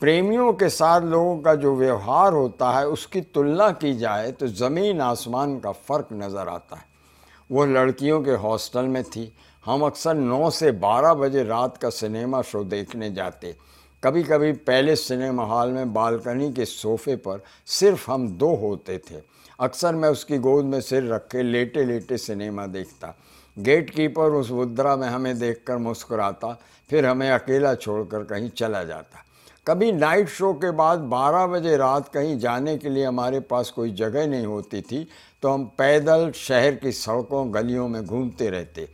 प्रेमियों के साथ लोगों का जो व्यवहार होता है, उसकी तुलना की जाए तो ज़मीन आसमान का फ़र्क नज़र आता है। वो लड़कियों के हॉस्टल में थी। हम अक्सर 9 से 12 बजे रात का सिनेमा शो देखने जाते। कभी कभी पहले सिनेमा हॉल में बालकनी के सोफे पर सिर्फ़ हम दो होते थे। अक्सर मैं उसकी गोद में सिर रख के लेटे लेटे सिनेमा देखता। गेट कीपर उस मुद्रा में हमें देखकर मुस्कुराता, फिर हमें अकेला छोड़कर कहीं चला जाता। कभी नाइट शो के बाद 12 बजे रात कहीं जाने के लिए हमारे पास कोई जगह नहीं होती थी तो हम पैदल शहर की सड़कों, गलियों में घूमते रहते।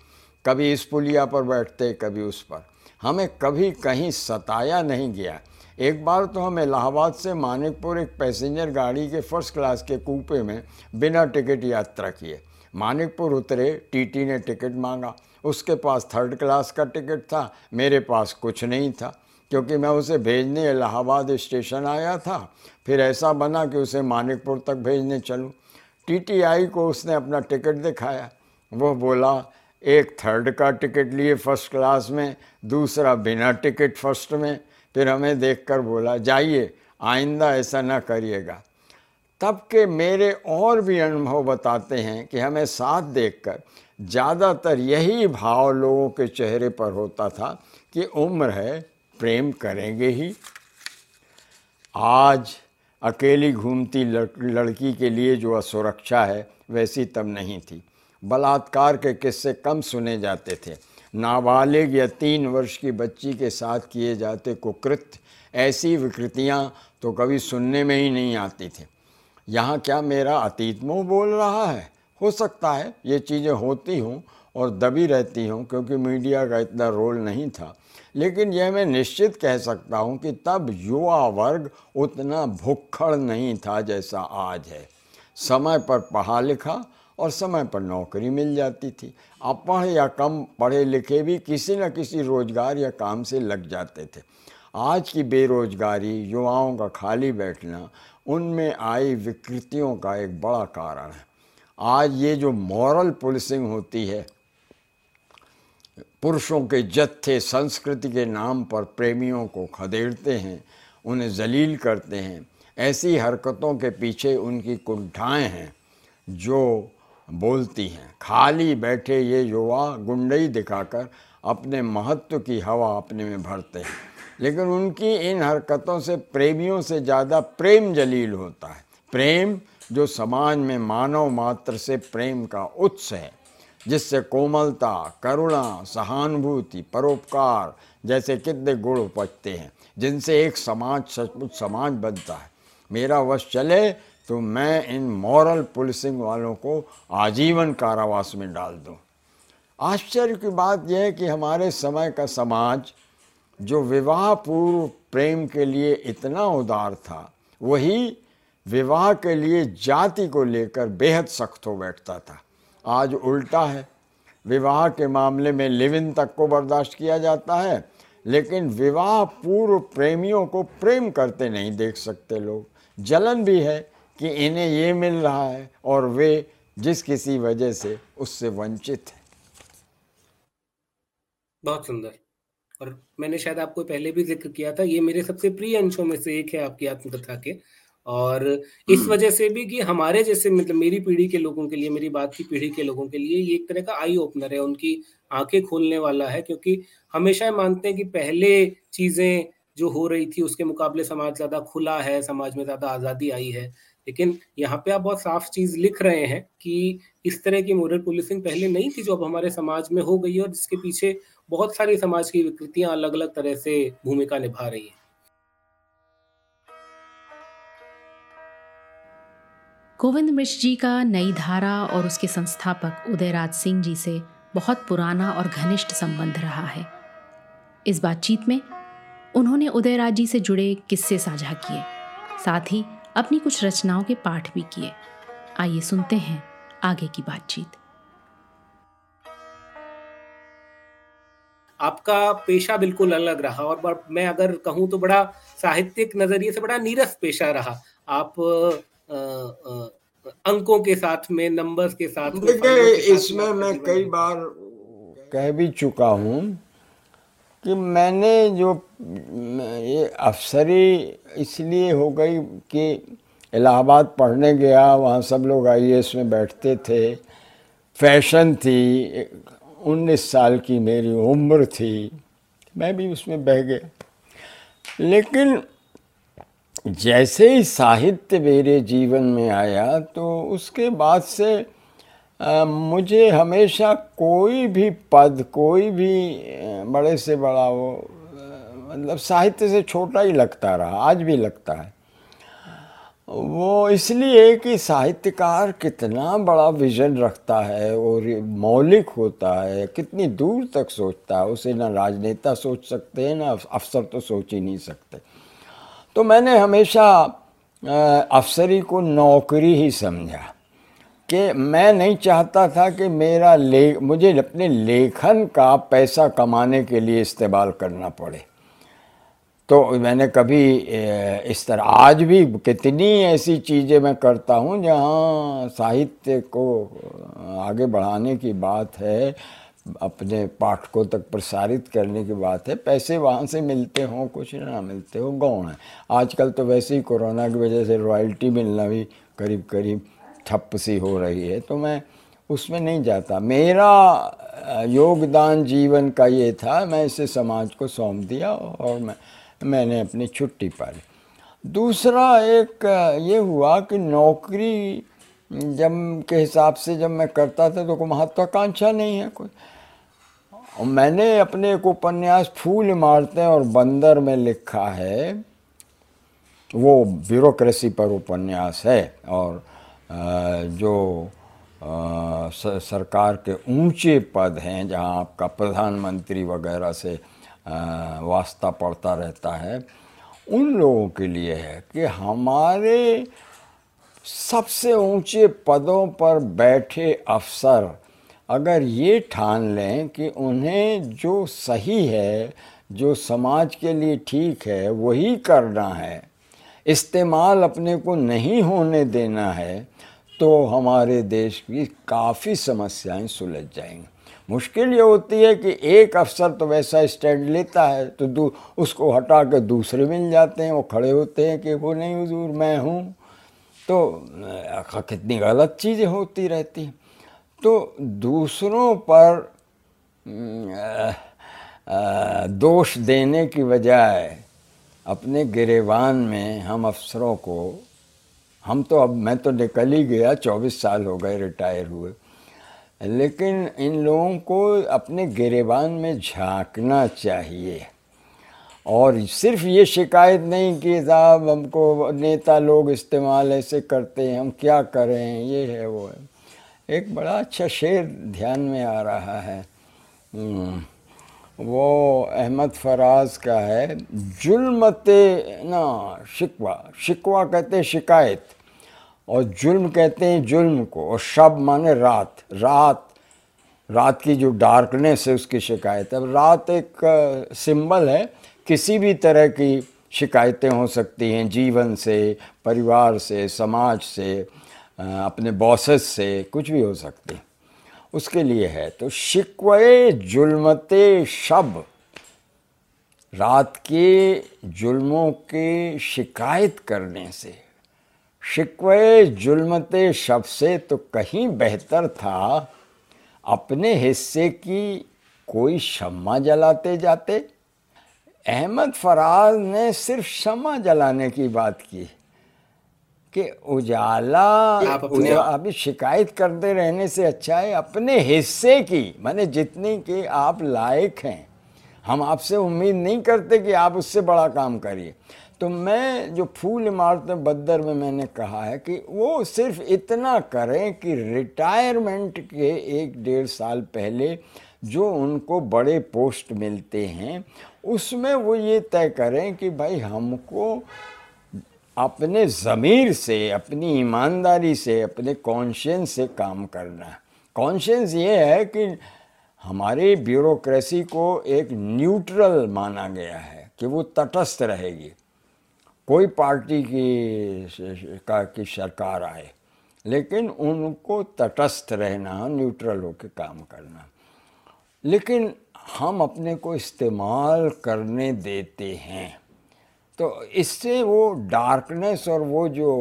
कभी इस पुलिया पर बैठते, कभी उस पर। हमें कभी कहीं सताया नहीं गया। एक बार तो हम इलाहाबाद से मानिकपुर एक पैसेंजर गाड़ी के फ़र्स्ट क्लास के कूपे में बिना टिकट यात्रा किए। मानिकपुर उतरे टीटी ने टिकट मांगा। उसके पास थर्ड क्लास का टिकट था, मेरे पास कुछ नहीं था। क्योंकि मैं उसे भेजने इलाहाबाद स्टेशन आया था, फिर ऐसा बना कि उसे मानिकपुर तक भेजने चलूँ। टीटीआई को उसने अपना टिकट दिखाया। वो बोला, एक थर्ड का टिकट लिए फ़र्स्ट क्लास में, दूसरा बिना टिकट फ़र्स्ट में। फिर हमें देखकर बोला, जाइए, आइंदा ऐसा ना करिएगा। तब के मेरे और भी अनुभव बताते हैं कि हमें साथ देखकर ज़्यादातर यही भाव लोगों के चेहरे पर होता था कि उम्र है, प्रेम करेंगे ही। आज अकेली घूमती लड़की के लिए जो असुरक्षा है, वैसी तब नहीं थी। बलात्कार के किस्से कम सुने जाते थे। नाबालिग या तीन वर्ष की बच्ची के साथ किए जाते कुकृत ऐसी विकृतियाँ तो कभी सुनने में ही नहीं आती थी। यहाँ क्या मेरा अतीत मुँह बोल रहा है? हो सकता है ये चीज़ें होती हों और दबी रहती हों, क्योंकि मीडिया का इतना रोल नहीं था। लेकिन यह मैं निश्चित कह सकता हूँ कि तब युवा वर्ग उतना भुक्खड़ नहीं था जैसा आज है। समय पर पढ़ा लिखा और समय पर नौकरी मिल जाती थी। अपढ़ या कम पढ़े लिखे भी किसी न किसी रोज़गार या काम से लग जाते थे। आज की बेरोजगारी, युवाओं का खाली बैठना, उनमें आई विकृतियों का एक बड़ा कारण है। आज ये जो मॉरल पुलिसिंग होती है, पुरुषों के जत्थे, संस्कृति के नाम पर प्रेमियों को खदेड़ते हैं, उन्हें जलील करते हैं, ऐसी हरकतों के पीछे उनकी कुंठाएँ हैं, जो बोलती हैं, खाली बैठे ये युवा गुंडई दिखाकर अपने महत्व की हवा अपने में भरते हैं। लेकिन उनकी इन हरकतों से, प्रेमियों से ज़्यादा प्रेम जलील होता है। प्रेम जो समाज में मानव मात्र से प्रेम का उत्स है, जिससे कोमलता, करुणा, सहानुभूति, परोपकार जैसे कितने गुण उपजते हैं, जिनसे एक समाज सचमुच समाज बनता है। मेरा वश चले तो मैं इन मॉरल पुलिसिंग वालों को आजीवन कारावास में डाल दूँ। आश्चर्य की बात यह है कि हमारे समय का समाज, जो विवाह पूर्व प्रेम के लिए इतना उदार था, वही विवाह के लिए जाति को लेकर बेहद सख्त हो बैठता था। आज उल्टा है। विवाह के मामले में लिविन तक को बर्दाश्त किया जाता है, लेकिन विवाह पूर्व प्रेमियों को प्रेम करते नहीं देख सकते लोग। जलन भी है कि इन्हें ये मिल रहा है और वे जिस किसी वजह से उससे वंचित हैं। बहुत सुंदर। और मैंने शायद आपको पहले भी ज़िक्र किया था ये मेरे सबसे प्रिय अंशों में से एक है आपकी आत्मकथा के। और इस हम्म। वजह से भी कि हमारे जैसे मतलब मेरी पीढ़ी के लोगों के लिए मेरी बात की पीढ़ी के लोगों के लिए ये एक तरह का आई ओपनर है उनकी आँखें खोलने वाला है क्योंकि हमेशा मानते हैं कि पहले चीज़ें जो हो रही थी उसके मुकाबले समाज ज़्यादा खुला है समाज में ज़्यादा आज़ादी आई है। लेकिन यहाँ पे आप बहुत साफ़ चीज़ लिख रहे हैं कि इस तरह की मोरल पुलिसिंग पहले नहीं थी जो अब हमारे समाज में हो गई है और जिसके पीछे बहुत सारी समाज की विकृतियाँ अलग अलग तरह से भूमिका निभा रही हैं। गोविंद मिश्र जी का नई धारा और उसके संस्थापक उदयराज सिंह जी से बहुत पुराना और घनिष्ठ संबंध रहा है। इस बातचीत में उन्होंने उदयराज जी से जुड़े किस्से साझा किए। साथ ही अपनी कुछ रचनाओं के पाठ भी किए। आइए सुनते हैं आगे की बातचीत। आपका पेशा बिल्कुल अलग रहा और मैं अगर कहूँ तो बड़ा साहित्यिक नज़रिए से बड़ा नीरस पेशा रहा। आप आ, आ, अंकों के साथ में नंबर्स के साथ देखिए इसमें मैं कई बार कह भी चुका हूँ कि मैंने जो, ये अफसरी इसलिए हो गई कि इलाहाबाद पढ़ने गया, वहाँ सब लोग आई में बैठते थे। फ़ैशन थी, उन्नीस साल की मेरी उम्र थी, मैं भी उसमें बह गया। लेकिन जैसे ही साहित्य मेरे जीवन में आया तो उसके बाद से मुझे हमेशा कोई भी पद, कोई भी बड़े से बड़ा वो मतलब साहित्य से छोटा ही लगता रहा, आज भी लगता है। वो इसलिए कि साहित्यकार कितना बड़ा विजन रखता है और मौलिक होता है, कितनी दूर तक सोचता है, उसे ना राजनेता सोच सकते हैं ना अफसर तो सोच ही नहीं सकते। तो मैंने हमेशा अफसरी को नौकरी ही समझा। कि मैं नहीं चाहता था कि मेरा ले, मुझे अपने लेखन का पैसा कमाने के लिए इस्तेमाल करना पड़े। तो मैंने कभी इस तरह, आज भी कितनी ऐसी चीज़ें मैं करता हूँ जहाँ साहित्य को आगे बढ़ाने की बात है, अपने पाठकों तक प्रसारित करने की बात है, पैसे वहाँ से मिलते हों, कुछ ना मिलते हो, गौण है। आजकल तो वैसे ही कोरोना की वजह से रॉयल्टी मिलना भी करीब करीब ठप सी हो रही है तो मैं उसमें नहीं जाता। मेरा योगदान जीवन का ये था, मैं इसे समाज को सौंप दिया और मैं, मैंने अपनी छुट्टी पाली। दूसरा एक ये हुआ कि नौकरी, जब, के हिसाब से जब मैं करता था तो कोई महत्वाकांक्षा नहीं है कोई। और मैंने अपने एक उपन्यास, फूल इमारतें और बंदर में लिखा है, वो ब्यूरोक्रेसी पर उपन्यास है और जो सरकार के ऊँचे पद हैं, जहाँ आपका प्रधानमंत्री वगैरह से वास्ता पड़ता रहता है, उन लोगों के लिए है कि हमारे सबसे ऊँचे पदों पर बैठे अफसर अगर ये ठान लें कि उन्हें जो सही है, जो समाज के लिए ठीक है, वही करना है, इस्तेमाल अपने को नहीं होने देना है तो हमारे देश की काफ़ी समस्याएँ सुलझ जाएँगी। मुश्किल ये होती है कि एक अफसर तो वैसा स्टैंड लेता है तो उसको हटा के दूसरे मिल जाते हैं, वो खड़े होते हैं कि वो नहीं हजूर, मैं हूँ। तो कितनी गलत चीज़ें होती रहती तो दूसरों पर दोष देने की बजाय अपने गिरेवान में हम अफसरों को हम तो अब मैं तो निकल ही गया चौबीस साल हो गए रिटायर हुए। लेकिन इन लोगों को अपने गिरेबान में झांकना चाहिए। और सिर्फ़ ये शिकायत नहीं कि साहब हमको नेता लोग इस्तेमाल ऐसे करते हैं हम क्या करें ये है वो है। एक बड़ा अच्छा शेर ध्यान में आ रहा है। हम्म, वो अहमद फराज का है जुल्मते ना शिकवा शिकवा कहते शिकायत। और जुल्म कहते हैं जुल्म को, और शब माने रात। रात रात की जो डार्कनेस है, उसकी शिकायत अब रात एक सिंबल है। किसी भी तरह की शिकायतें हो सकती हैं जीवन से, परिवार से, समाज से अपने बॉसेस से, कुछ भी हो सकती उसके लिए है। तो शिकवे जुल्मते शब। रात के जुल्मों के शिकायत करने से शिकवे जुल्मते शब से तो कहीं बेहतर था। अपने हिस्से की कोई शम्मा जलाते जाते। अहमद फराज ने सिर्फ़ शम्मा जलाने की बात की कि उजाला अभी शिकायत करते रहने से अच्छा है अपने हिस्से की माने जितनी कि आप लायक हैं। हम आपसे उम्मीद नहीं करते कि आप उससे बड़ा काम करिए। तो मैं जो फूल इमारत बद्दर में मैंने कहा है कि वो सिर्फ़ इतना करें कि रिटायरमेंट के एक डेढ़ साल पहले जो उनको बड़े पोस्ट मिलते हैं, उसमें वो ये तय करें कि भाई हमको अपने ज़मीर से, अपनी ईमानदारी से, अपने कॉन्शियंस से काम करना है। कॉन्शियंस ये है कि हमारी ब्यूरोक्रेसी को एक न्यूट्रल माना गया है, कि वो तटस्थ रहेगी। कोई पार्टी की का, की सरकार आए, लेकिन उनको तटस्थ रहना, न्यूट्रल होकर काम करना। लेकिन हम अपने को इस्तेमाल करने देते हैं तो इससे वो डार्कनेस और वो जो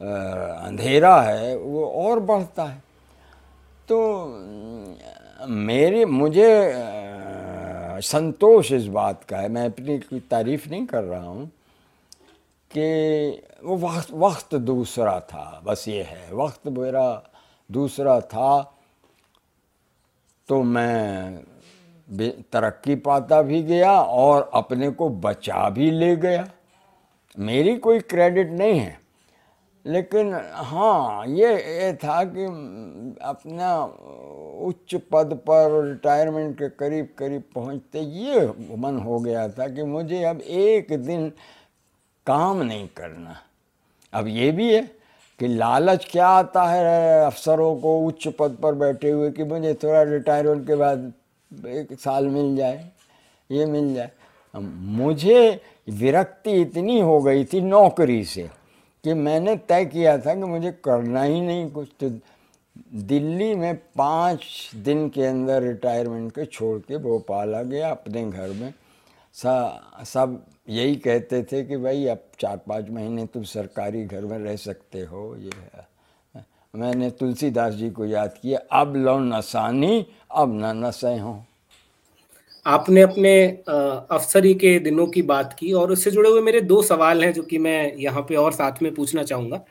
अंधेरा है, वो और बढ़ता है। तो मेरे, मुझे संतोष इस बात का है, मैं अपनी तारीफ़ नहीं कर रहा हूँ कि वो वक्त वक्त दूसरा था, बस ये है। वक्त मेरा दूसरा था तो मैं तरक्की पाता भी गया और अपने को बचा भी ले गया। मेरी कोई क्रेडिट नहीं है, लेकिन हाँ ये ये था कि अपना उच्च पद पर रिटायरमेंट के करीब करीब पहुँचते, ये मन हो गया था कि मुझे अब एक दिन काम नहीं करना। अब ये भी है कि लालच क्या आता है अफसरों को उच्च पद पर बैठे हुए कि मुझे थोड़ा रिटायरमेंट के बाद एक साल मिल जाए, ये मिल जाए। मुझे विरक्ति इतनी हो गई थी नौकरी से कि मैंने तय किया था कि मुझे करना ही नहीं कुछ। तो दिल्ली में पाँच दिन के अंदर रिटायरमेंट के छोड़ के भोपाल आ गया अपने घर में। सा, सब यही कहते थे कि भाई, अब चार पाँच महीने तुम सरकारी घर में रह सकते हो, ये है। मैंने तुलसीदास जी को याद किया, अब लो नसानी अब न नशे हों। आपने अपने अफसरी के दिनों की बात की और उससे जुड़े हुए मेरे दो सवाल हैं जो कि मैं यहाँ पे और साथ में पूछना चाहूँगा।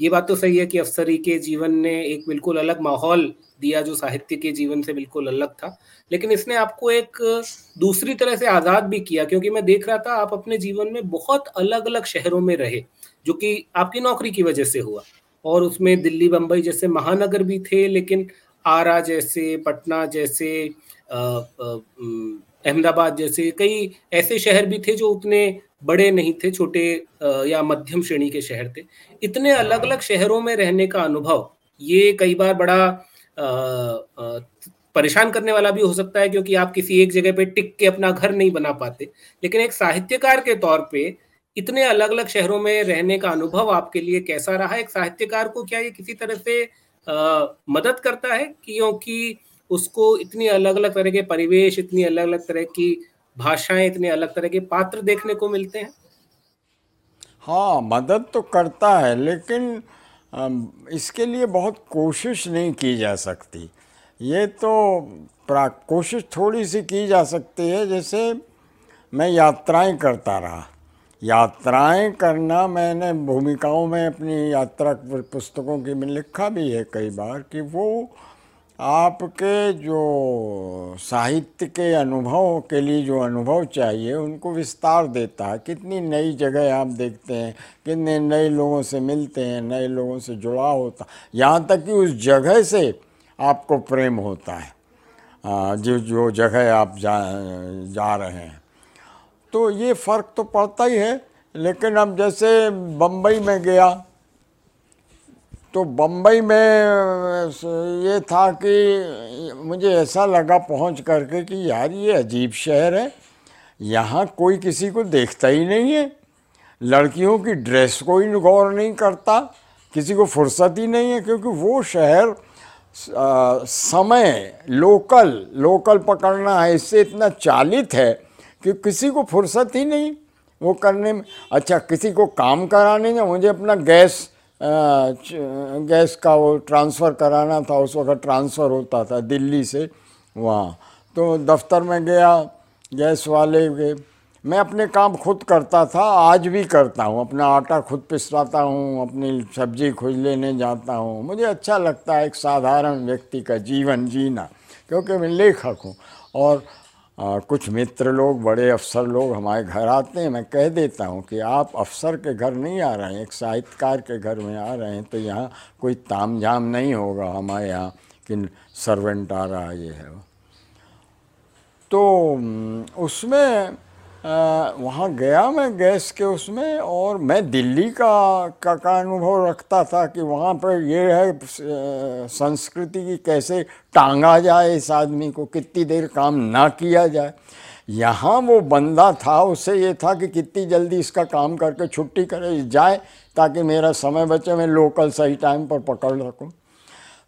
ये बात तो सही है कि अफसरी के जीवन ने एक बिल्कुल अलग माहौल दिया जो साहित्य के जीवन से बिल्कुल अलग था। लेकिन इसने आपको एक दूसरी तरह से आज़ाद भी किया, क्योंकि मैं देख रहा था आप अपने जीवन में बहुत अलग अलग शहरों में रहे, जो कि आपकी नौकरी की वजह से हुआ। और उसमें दिल्ली बम्बई जैसे महानगर भी थे, लेकिन आरा जैसे, पटना जैसे अहमदाबाद जैसे कई ऐसे शहर भी थे जो उतने बड़े नहीं थे, छोटे या मध्यम श्रेणी के शहर थे। इतने अलग अलग शहरों में रहने का अनुभव, ये कई बार बड़ा परेशान करने वाला भी हो सकता है क्योंकि आप किसी एक जगह पे टिक के अपना घर नहीं बना पाते। लेकिन एक साहित्यकार के तौर पे इतने अलग अलग शहरों में रहने का अनुभव आपके लिए कैसा रहा? एक साहित्यकार को क्या ये किसी तरह से आ, मदद करता है? क्योंकि उसको इतनी अलग अलग तरह के परिवेश इतनी अलग अलग तरह की भाषाएँ इतने अलग तरह के पात्र देखने को मिलते हैं? हाँ मदद तो करता है लेकिन इसके लिए बहुत कोशिश नहीं की जा सकती। ये तो कोशिश थोड़ी सी की जा सकती है, जैसे मैं यात्राएँ करता रहा। यात्राएँ करना मैंने भूमिकाओं में अपनी यात्रा पुस्तकों की में लिखा भी है कई बार कि वो आपके जो साहित्य के अनुभव के लिए जो अनुभव चाहिए, उनको विस्तार देता है। कितनी नई जगह आप देखते हैं, कितने नए लोगों से मिलते हैं, नए लोगों से जुड़ा होता यहाँ तक कि उस जगह से आपको प्रेम होता है। जो जो जगह आप जा जा रहे हैं। तो ये फ़र्क तो पड़ता ही है, लेकिन अब जैसे बम्बई में गया तो बम्बई में ये था कि मुझे ऐसा लगा पहुँच करके कि यार ये अजीब शहर है। यहाँ कोई किसी को देखता ही नहीं है। लड़कियों की ड्रेस कोई गौर नहीं करता किसी को फुर्सत ही नहीं है क्योंकि वो शहर आ, समय लोकल लोकल पकड़ना है इससे इतना चालित है कि किसी को फुर्सत ही नहीं वो करने में। अच्छा किसी को काम कराने में मुझे अपना गैस गैस का वो ट्रांसफ़र कराना था, उस वक्त ट्रांसफ़र होता था दिल्ली से वहाँ। तो दफ्तर में गया, गैस वाले के, मैं अपने काम खुद करता था, आज भी करता हूँ, अपना आटा खुद पिसवाता हूँ, अपनी सब्ज़ी खुद लेने जाता हूँ। मुझे अच्छा लगता है एक साधारण व्यक्ति का जीवन जीना, क्योंकि मैं लेखक हूँ और आ, कुछ मित्र लोग बड़े अफसर लोग हमारे घर आते हैं। मैं कह देता हूँ कि आप अफसर के घर नहीं आ रहे हैं एक साहित्यकार के घर में आ रहे हैं तो यहाँ कोई ताम झाम नहीं होगा हमारे यहाँ कि सर्वेंट आ रहा ये है। तो उसमें वहाँ गया मैं गैस के उसमें और मैं दिल्ली का का, का अनुभव रखता था कि वहाँ पर ये है संस्कृति की कैसे टांगा जाए इस आदमी को कितनी देर काम ना किया जाए। यहाँ वो बंदा था उससे ये था कि कितनी जल्दी इसका काम करके छुट्टी करे जाए ताकि मेरा समय बचे मैं लोकल सही टाइम पर पकड़ सकूँ।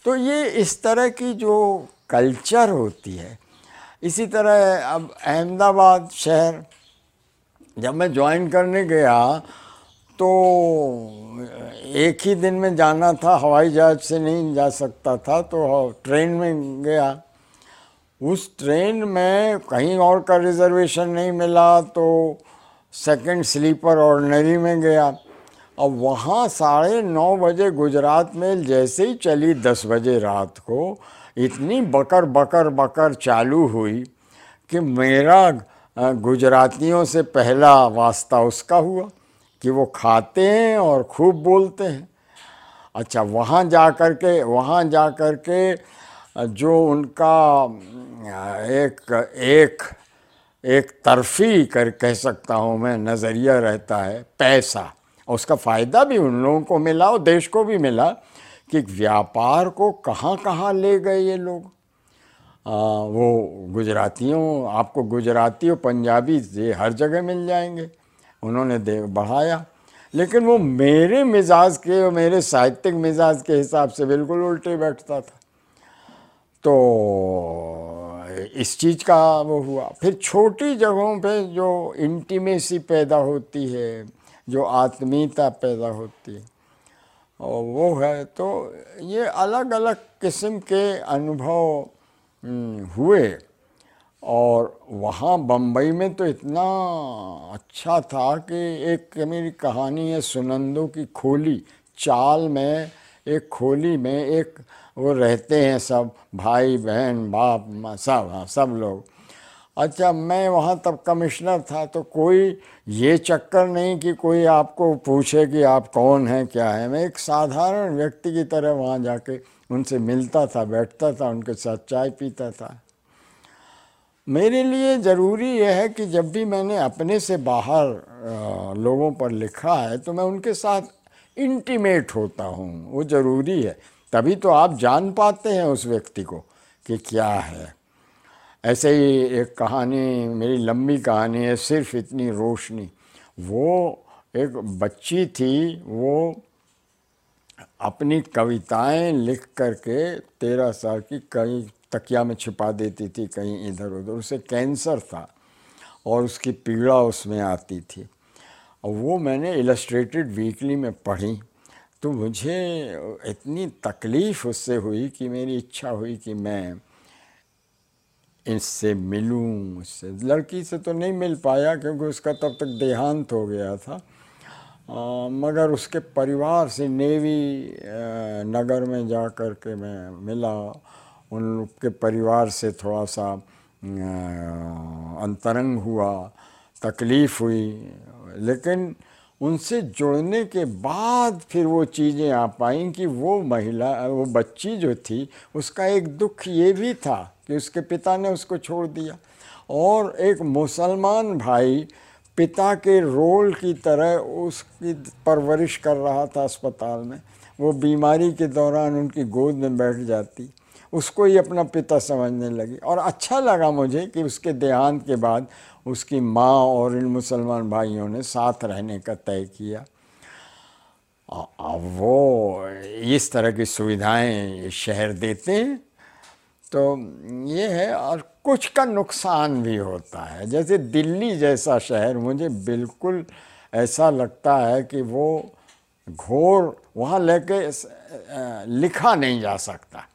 तो ये इस तरह की जो कल्चर होती है इसी तरह अब अहमदाबाद शहर जब मैं ज्वाइन करने गया तो एक ही दिन में जाना था, हवाई जहाज़ से नहीं जा सकता था तो ट्रेन में गया। उस ट्रेन में कहीं और का रिजर्वेशन नहीं मिला तो सेकंड स्लीपर ऑर्डनरी में गया। और वहाँ साढ़े नौ बजे गुजरात मेल जैसे ही चली दस बजे रात को, इतनी बकर बकर बकर चालू हुई कि मेरा गुजरातियों से पहला वास्ता उसका हुआ कि वो खाते हैं और खूब बोलते हैं। अच्छा वहाँ जा कर के वहाँ जा कर के जो उनका एक एक एक तरफी कर, कह सकता हूँ मैं, नज़रिया रहता है, पैसा। और उसका फ़ायदा भी उन लोगों को मिला और देश को भी मिला कि व्यापार को कहाँ कहाँ ले गए ये लोग। आ, वो गुजरातियों आपको गुजराती और पंजाबी ये हर जगह मिल जाएँगे। उन्होंने दे बढ़ाया। लेकिन वो मेरे मिजाज के और मेरे साहित्यिक मिजाज के हिसाब से बिल्कुल उल्टे बैठता था। तो इस चीज़ का वो हुआ। फिर छोटी जगहों पे जो इंटीमेसी पैदा होती है जो आत्मीयता पैदा होती है और वो है तो ये अलग अलग किस्म के अनुभव हुए। और वहाँ बम्बई में तो इतना अच्छा था कि एक मेरी कहानी है सुनंदों की खोली। चाल में, एक खोली में एक वो रहते हैं सब, भाई, बहन, बाप सब हाँ सब लोग। अच्छा मैं वहाँ तब कमिश्नर था तो कोई ये चक्कर नहीं कि कोई आपको पूछे कि आप कौन हैं, क्या है। मैं एक साधारण व्यक्ति की तरह वहाँ जाके उनसे मिलता था, बैठता था, उनके साथ चाय पीता था। मेरे लिए ज़रूरी यह है कि जब भी मैंने अपने से बाहर लोगों पर लिखा है तो मैं उनके साथ इंटीमेट होता हूँ। वो ज़रूरी है। तभी तो आप जान पाते हैं उस व्यक्ति को कि क्या है। ऐसे ही एक कहानी, मेरी लंबी कहानी है, सिर्फ़ इतनी रोशनी। वो एक बच्ची थी, वो अपनी कविताएँ लिख करके तेरह साल की कहीं तकिया में छिपा देती थी, कहीं इधर उधर। उसे कैंसर था और उसकी पीड़ा उसमें आती थी। और वो मैंने इलस्ट्रेटेड वीकली में पढ़ी तो मुझे इतनी तकलीफ़ उससे हुई कि मेरी इच्छा हुई कि मैं इससे मिलूं उससे लड़की से तो नहीं मिल पाया क्योंकि उसका तब तक देहांत हो गया था। आ, मगर उसके परिवार से नेवी नगर में जा कर के मैं मिला। उनके परिवार से थोड़ा सा अंतरंग हुआ तकलीफ़ हुई। लेकिन उनसे जुड़ने के बाद फिर वो चीज़ें आ पाई कि वो महिला वो बच्ची जो थी उसका एक दुख ये भी था कि उसके पिता ने उसको छोड़ दिया। और एक मुसलमान भाई पिता के रोल की तरह उसकी परवरिश कर रहा था अस्पताल में। वो बीमारी के दौरान उनकी गोद में बैठ जाती। उसको ही अपना पिता समझने लगी। और अच्छा लगा मुझे कि उसके देहांत के बाद उसकी माँ और इन मुसलमान भाइयों ने साथ रहने का तय किया। अब वो इस तरह की सुविधाएँ शहर देते हैं। तो ये है और कुछ का नुकसान भी होता है। जैसे दिल्ली जैसा शहर मुझे बिल्कुल ऐसा लगता है कि वो घोर वहाँ लेके लिखा नहीं जा सकता।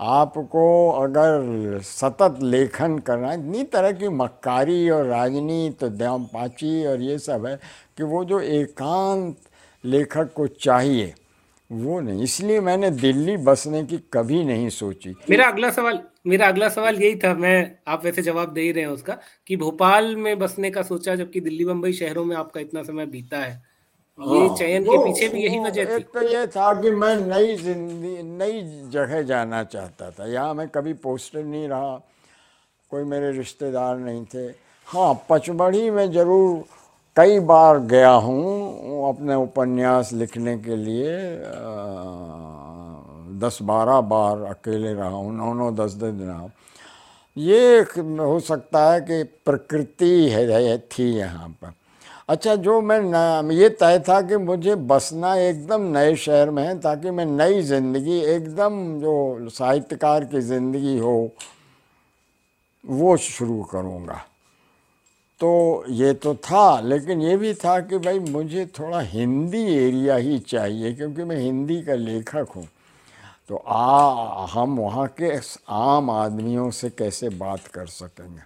आपको अगर सतत लेखन करना इतनी तरह की मक्कारी और राजनीति तो पाची और ये सब है कि वो जो एकांत लेखक को चाहिए वो नहीं इसलिए मैंने दिल्ली बसने की कभी नहीं सोची। मेरा अगला सवाल मेरा अगला सवाल यही था मैं आप वैसे जवाब दे ही रहे हैं उसका कि भोपाल में बसने का सोचा जबकि दिल्ली बम्बई शहरों में आपका इतना समय बीता है। ये हाँ, चयन के पीछे भी यही वजह थी। तो ये था कि मैं नई ज़िंदगी नई जगह जाना चाहता था। यहाँ मैं कभी पोस्टर नहीं रहा कोई मेरे रिश्तेदार नहीं थे। हाँ पचमढ़ी में ज़रूर कई बार गया हूँ अपने उपन्यास लिखने के लिए दस बारह बार अकेले रहा हूँ नौ नौ दस दस दिन रहा ये हो सकता है कि प्रकृति है थी यहाँ पर। अच्छा जो मैं न, ये तय था कि मुझे बसना एकदम नए शहर में है ताकि मैं नई ज़िंदगी एकदम जो साहित्यकार की ज़िंदगी हो वो शुरू करूँगा। तो ये तो था, लेकिन ये भी था कि भाई मुझे थोड़ा हिंदी एरिया ही चाहिए, क्योंकि मैं हिंदी का लेखक हूँ। तो आ, हम वहाँ के आम आदमियों से कैसे बात कर सकेंगे?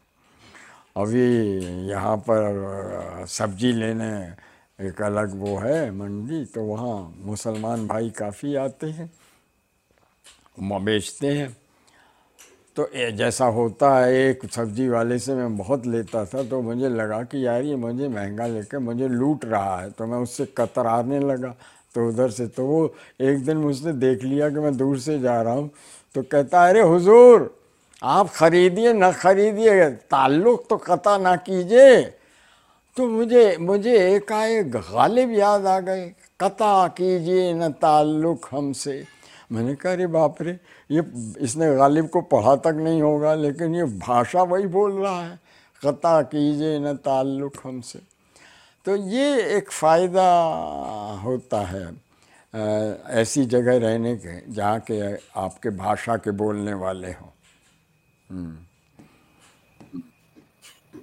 अभी यहाँ पर सब्ज़ी लेने एक अलग वो है मंडी तो वहाँ मुसलमान भाई काफ़ी आते हैं बेचते हैं। तो जैसा होता है, एक सब्ज़ी वाले से मैं बहुत लेता था तो मुझे लगा कि यार ये मुझे महँगा लेकर मुझे लूट रहा है तो मैं उससे कतराने लगा। तो उधर से तो वो एक दिन मुझसे देख लिया कि मैं दूर से जा रहा हूँ तो कहता, अरे हुजूर, आप खरीदिए ना खरीदिए, ताल्लुक़ तो कता ना कीजिए। तो मुझे मुझे एकाएक गालिब याद आ गए, कता कीजिए न ताल्लुक़ हमसे। मैंने कहा, अरे बाप रे, ये इसने गालिब को पढ़ा तक नहीं होगा, लेकिन ये भाषा वही बोल रहा है। कता कीजिए न ताल्लुक़ हमसे। तो ये एक फ़ायदा होता है ऐसी जगह रहने के जहाँ के आपके भाषा के बोलने वाले हों।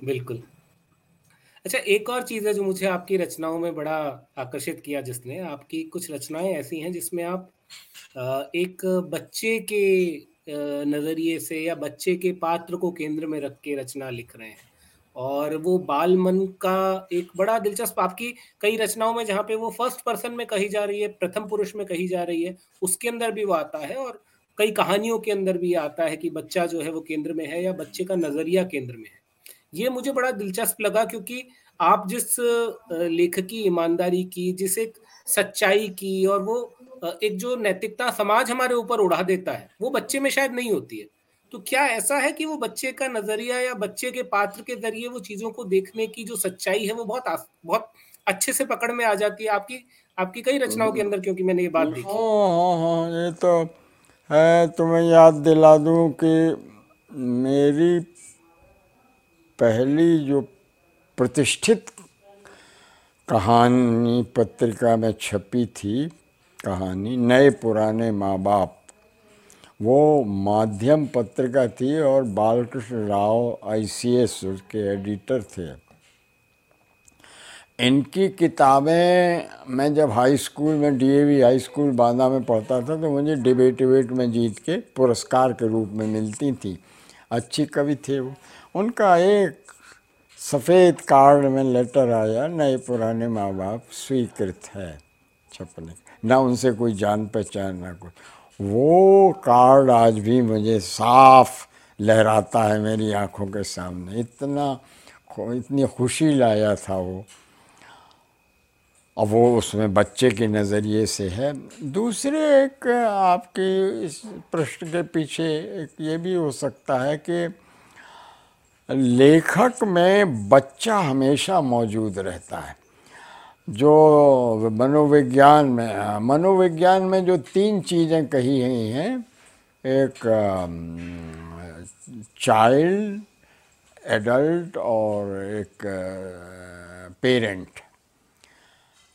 बिल्कुल। अच्छा एक और चीज़ है जो मुझे आपकी रचनाओं में बड़ा आकर्षित किया जिसने, आपकी कुछ रचनाएँ ऐसी हैं जिसमें आप एक बच्चे के नज़रिए से या बच्चे के पात्र को केंद्र में रख के रचना लिख रहे हैं। और वो बाल मन का एक बड़ा दिलचस्प, आपकी कई रचनाओं में जहाँ पे वो फ़र्स्ट पर्सन में कही जा रही है, प्रथम पुरुष में कही जा रही है, उसके अंदर भी वो आता है और कई कहानियों के अंदर भी आता है कि बच्चा जो है वो केंद्र में है या बच्चे का नज़रिया केंद्र में है। ये मुझे बड़ा दिलचस्प लगा क्योंकि आप जिस लेखकी ईमानदारी की, जिस एक सच्चाई की और वो एक जो नैतिकता समाज हमारे ऊपर उड़ा देता है, वो बच्चे में शायद नहीं होती है। तो क्या ऐसा है कि वो बच्चे का नज़रिया या बच्चे के पात्र के ज़रिए वो चीज़ों को देखने की जो सच्चाई है, वो बहुत बहुत अच्छे से पकड़ में आ जाती है? आपकी आपकी कई रचनाओं के अंदर, क्योंकि मैंने ये बात देखी। हाँ हाँ हाँ ये तो है, तुम्हें याद दिला दूँ कि मेरी पहली जो प्रतिष्ठित कहानी पत्रिका में छपी थी कहानी, नए पुराने माँ बाप वो माध्यम पत्रिका थी और बालकृष्ण राव, आईसीएस उसके एडिटर थे। इनकी किताबें मैं जब हाई स्कूल में डीएवी हाई स्कूल बांदा में पढ़ता था तो मुझे डिबेट डिबेट में जीत के पुरस्कार के रूप में मिलती थी। अच्छी कवि थे वो। उनका एक सफ़ेद कार्ड में लेटर आया, नए पुराने माँ बाप स्वीकृत है, छपने ना उनसे कोई जान पहचान, ना कुछ। वो कार्ड आज भी मुझे साफ़ लहराता है मेरी आँखों के सामने। इतना इतनी खुशी लाया था वो। और वो उसमें बच्चे के नज़रिए से है। दूसरे एक आपकी इस प्रश्न के पीछे एक ये भी हो सकता है कि लेखक में बच्चा हमेशा मौजूद रहता है। जो मनोविज्ञान में मनोविज्ञान में जो तीन चीज़ें कही गई हैं, एक चाइल्ड एडल्ट और एक पेरेंट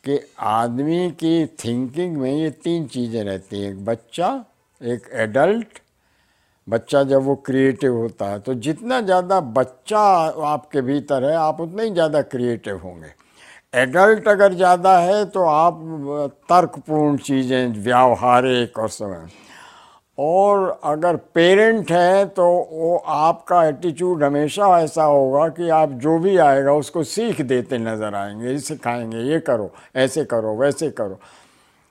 कि आदमी की थिंकिंग में ये तीन चीज़ें रहती हैं, एक बच्चा, एक एडल्ट बच्चा जब वो क्रिएटिव होता है तो जितना ज़्यादा बच्चा आपके भीतर है, आप उतना ही ज़्यादा क्रिएटिव होंगे। एडल्ट अगर ज़्यादा है तो आप तर्कपूर्ण चीज़ें, व्यावहारिक और समय और अगर पेरेंट हैं तो वो आपका एटीट्यूड हमेशा ऐसा होगा कि आप जो भी आएगा उसको सीख देते नज़र आएँगे सिखाएँगे, ये करो, ऐसे करो, वैसे करो।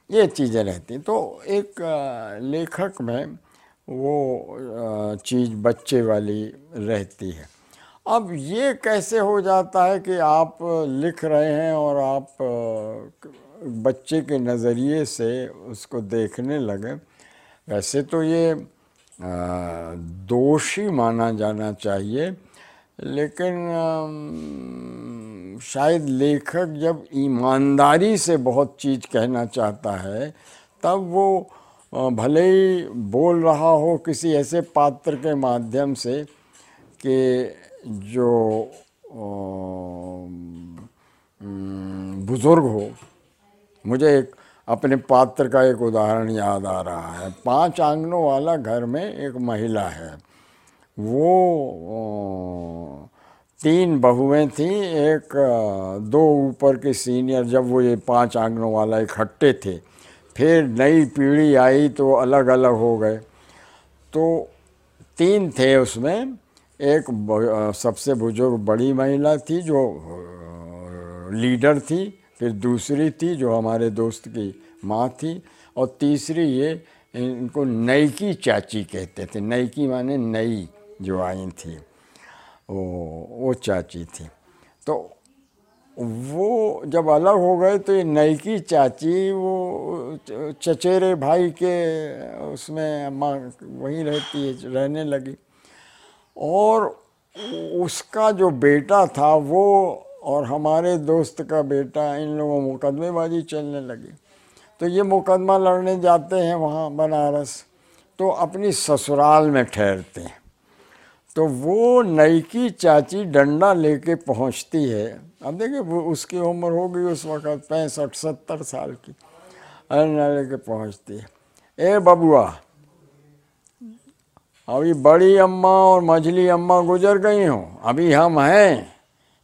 ये चीज़ें रहती तो एक लेखक में वो चीज़ बच्चे वाली रहती है। अब ये कैसे हो जाता है कि आप लिख रहे हैं और आप बच्चे के नज़रिए से उसको देखने लगे? वैसे तो ये दोषी माना जाना चाहिए, लेकिन शायद लेखक जब ईमानदारी से बहुत चीज़ कहना चाहता है, तब वो भले ही बोल रहा हो किसी ऐसे पात्र के माध्यम से कि जो बुज़ुर्ग हो, मुझे एक, अपने पात्र का एक उदाहरण याद आ रहा है। पाँच आंगनों वाला घर में एक महिला है। वो तीन बहुएँ थीं, एक दो ऊपर के सीनियर, जब वो ये पाँच आंगनों वाला इकट्ठे थे, फिर नई पीढ़ी आई तो अलग अलग हो गए। तो तीन थे उसमें एक सबसे बुज़ुर्ग बड़ी महिला थी जो लीडर थी, फिर दूसरी थी जो हमारे दोस्त की माँ थी, और तीसरी ये इनको नई की चाची कहते थे। नई की माने नई जो आई थी। वो वो चाची थी। तो वो जब अलग हो गए तो ये नई की चाची, वो चचेरे भाई के उसमें माँ वहीं रहती है, रहने लगी। और उसका जो बेटा था वो और हमारे दोस्त का बेटा, इन लोगों मुकदमेबाजी चलने लगी। तो ये मुकदमा लड़ने जाते हैं वहाँ बनारस तो अपनी ससुराल में ठहरते हैं। तो वो नईकी चाची डंडा लेके पहुँचती है। अब देखिए, वो उसकी उम्र हो गई उस वक़्त, पैंसठ, सत्तर साल की। डंडा लेके पहुँचती है। ए बबुआ अभी बड़ी अम्मा और मझली अम्मा गुजर गई हो। अभी हम हैं।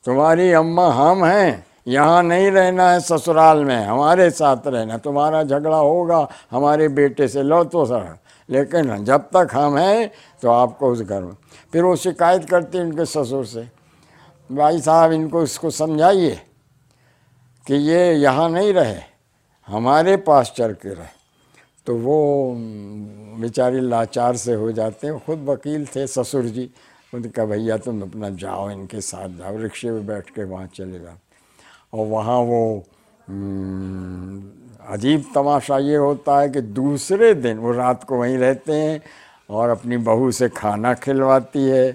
तुम्हारी अम्मा हम हैं। यहाँ नहीं रहना है ससुराल में। हमारे साथ रहना। तुम्हारा झगड़ा होगा। हमारे बेटे से लो तो सर। लेकिन जब तक हम हैं तो आपको उस घर में। फिर वो शिकायत करती उनके ससुर से। भाई साहब, इनको इसको समझाइए कि ये यहाँ नहीं रहे। हमारे पास चल के रहे। तो वो बेचारी लाचार से हो जाते हैं। खुद वकील थे ससुर जी। उन्होंने कहा, भैया, तुम अपना जाओ, इनके साथ जाओ, रिक्शे में बैठ के वहाँ चले जाओ। और वहाँ वो अजीब तमाशा ये होता है कि दूसरे दिन वो रात को वहीं रहते हैं और अपनी बहू से खाना खिलवाती है,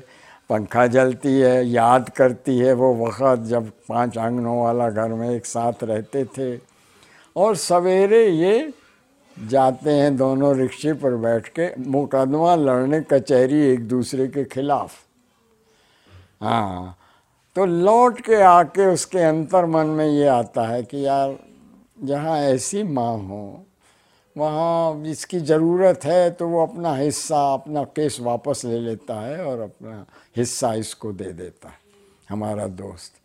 पंखा जलती है, याद करती है। वो वक़्त जब पाँच आंगनों वाला घर में एक साथ रहते थे और सवेरे ये जाते हैं दोनों रिक्शे पर बैठ के, मुकदमा लड़ने कचहरी एक दूसरे के खिलाफ। हाँ तो लौट के आके उसके अंतर मन में ये आता है कि यार, जहाँ ऐसी माँ हो, वहाँ इसकी ज़रूरत है तो वो अपना हिस्सा, अपना केस वापस ले लेता है और अपना हिस्सा इसको दे देता है, हमारा दोस्त।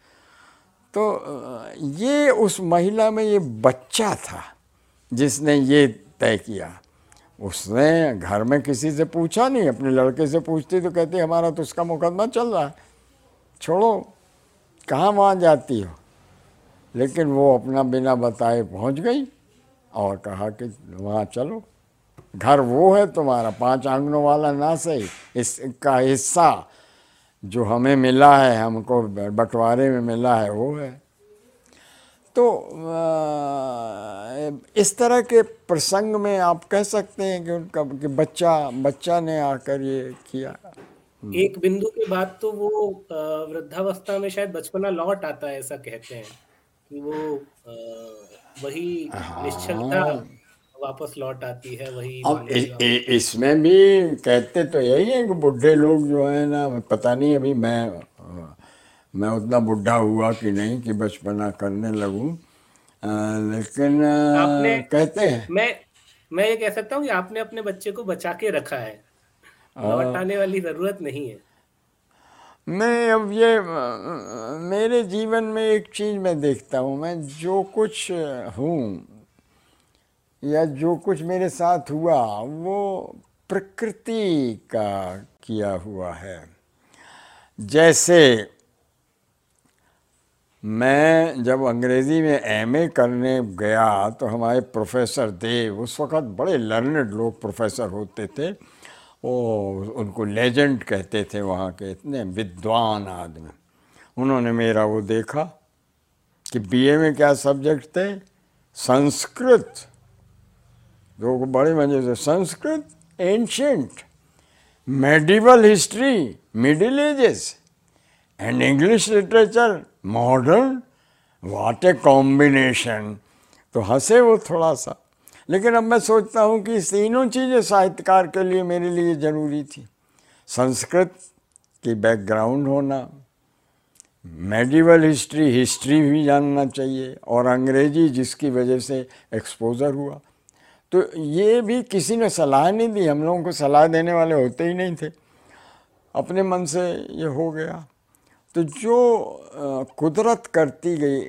तो ये उस महिला में ये बच्चा था। जिसने ये तय किया। उसने घर में किसी से पूछा नहीं, अपने लड़के से पूछती तो कहती, हमारा तो उसका मुकदमा चल रहा है। छोड़ो, कहाँ वहाँ जाती हो? लेकिन वो अपना बिना बताए पहुँच गई और कहा कि, वहाँ चलो। घर वो है तुम्हारा, पाँच आंगनों वाला ना सही। इसका हिस्सा जो हमें मिला है, हमको बंटवारे में मिला है, वो है। तो इस तरह के प्रसंग में आप कह सकते हैं कि उनका कि बच्चा बच्चा ने आकर ये किया एक बिंदु के बाद तो वो वृद्धावस्था में शायद बचपना लौट आता है ऐसा कहते हैं कि वो वही निश्चलता हाँ। वापस लौट आती है वही अब इसमें भी कहते तो यही है कि बुढ़े लोग जो है ना पता नहीं अभी मैं मैं उतना बुढ़ा हुआ कि नहीं कि बचपना करने लगूं। लेकिन आपने कहते हैं। मैं मैं ये कह सकता हूँ कि आपने अपने बच्चे को बचा के रखा है। लौटाने वाली ज़रूरत नहीं है। मैं अब ये मेरे जीवन में एक चीज़ मैं देखता हूँ। मैं जो कुछ हूँ या जो कुछ मेरे साथ हुआ वो प्रकृति का किया हुआ है। जैसे मैं जब अंग्रेज़ी में एमए करने गया तो हमारे प्रोफेसर देव, उस वक़्त बड़े लर्नड लोग प्रोफेसर होते थे वो उनको लेजेंड कहते थे वहाँ के इतने विद्वान आदमी। उन्होंने मेरा वो देखा कि बीए में क्या सब्जेक्ट थे? संस्कृत। जो बड़े मज़े से Sanskrit ancient medieval history middle ages and English literature modern what a combination तो हंसे वो थोड़ा सा लेकिन अब मैं सोचता हूँ कि तीनों चीज़ें साहित्यकार के लिए मेरे लिए ज़रूरी थी। संस्कृत की बैकग्राउंड होना मेडिवल हिस्ट्री हिस्ट्री भी जानना चाहिए, और अंग्रेज़ी जिसकी वजह से एक्सपोज़र हुआ। तो ये भी किसी ने सलाह नहीं दी, हम लोगों को सलाह देने वाले होते ही नहीं थे। अपने मन से ये हो गया। तो जो कुदरत करती गई,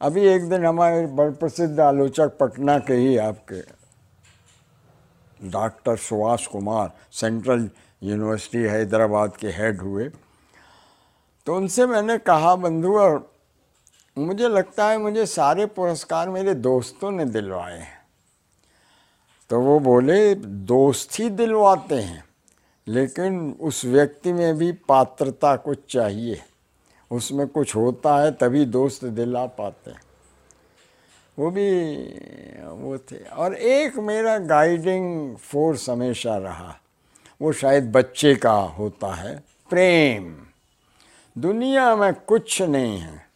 अभी एक दिन हमारे बड़ प्रसिद्ध आलोचक पटना के ही आपके, doctor Subhash Kumar, central university, Hyderabad के हेड हुए। तो उनसे मैंने कहा, बंधु, और मुझे लगता है मुझे सारे पुरस्कार मेरे दोस्तों ने दिलवाए हैं। तो वो बोले, दोस्त ही दिलवाते हैं। लेकिन उस व्यक्ति में भी पात्रता कुछ चाहिए। उसमें कुछ होता है तभी दोस्त दिला पाते हैं। वो भी, वो थे। और एक मेरा गाइडिंग फोर्स हमेशा रहा। वो शायद बच्चे का होता है। प्रेम। दुनिया में कुछ नहीं है।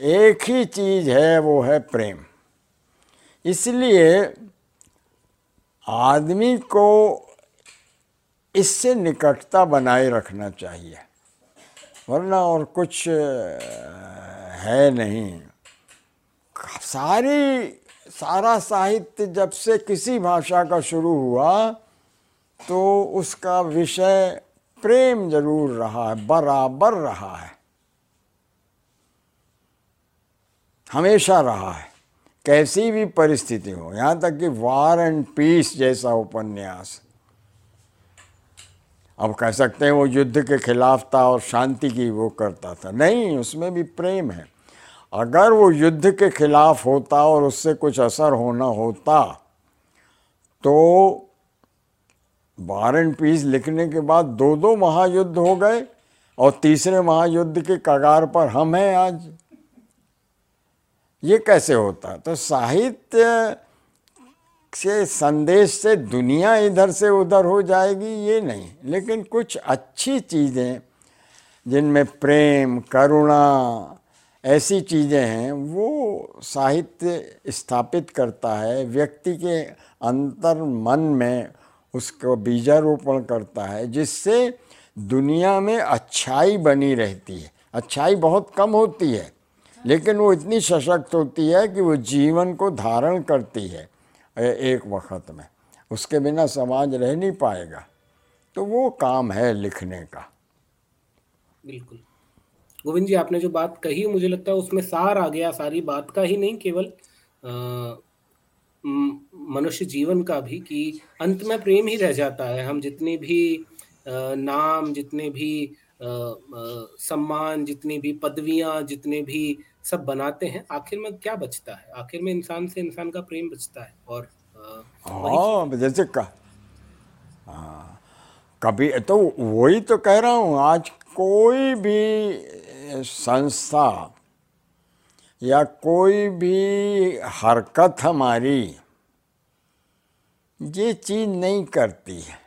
एक ही चीज़ है, वो है प्रेम। इसलिए आदमी को इससे निकटता बनाए रखना चाहिए। वरना और कुछ है नहीं। सारी, सारा साहित्य जब से किसी भाषा का शुरू हुआ तो उसका विषय प्रेम ज़रूर रहा है, बराबर रहा है। हमेशा रहा है। कैसी भी परिस्थिति हो, यहाँ तक कि वार एंड पीस जैसा उपन्यास। अब कह सकते हैं वो युद्ध के खिलाफ था और शांति की वो करता था। नहीं, उसमें भी प्रेम है। अगर वो युद्ध के खिलाफ होता और उससे कुछ असर होना होता तो वार एंड पीस लिखने के बाद दो दो महायुद्ध हो गए और तीसरे महायुद्ध के कगार पर हम हैं आज। ये कैसे होता? तो साहित्य से संदेश से दुनिया इधर से उधर हो जाएगी, ये नहीं। लेकिन कुछ अच्छी चीज़ें, जिनमें प्रेम, करुणा, ऐसी चीज़ें हैं, वो साहित्य स्थापित करता है, व्यक्ति के अंतर मन में उसको बीजारोपण करता है, जिससे दुनिया में अच्छाई बनी रहती है। अच्छाई बहुत कम होती है, लेकिन वो इतनी सशक्त होती है कि वो जीवन को धारण करती है। एक वक्त में। उसके बिना समाज रह नहीं पाएगा। तो वो काम है लिखने का। बिल्कुल। गोविंद जी आपने जो बात कही मुझे लगता है उसमें सार आ गया। सारी बात का ही नहीं केवल मनुष्य जीवन का भी कि अंत में प्रेम ही रह जाता है। हम जितने भी नाम जितने भी आ, आ, सम्मान जितनी भी पदवियाँ जितने भी सब बनाते हैं, आखिर में क्या बचता है? आखिर में इंसान से इंसान का प्रेम बचता है और हाँ जैसे का हाँ कभी तो वही तो कह रहा हूँ, आज कोई भी संस्था या कोई भी हरकत हमारी ये चीज़ नहीं करती है।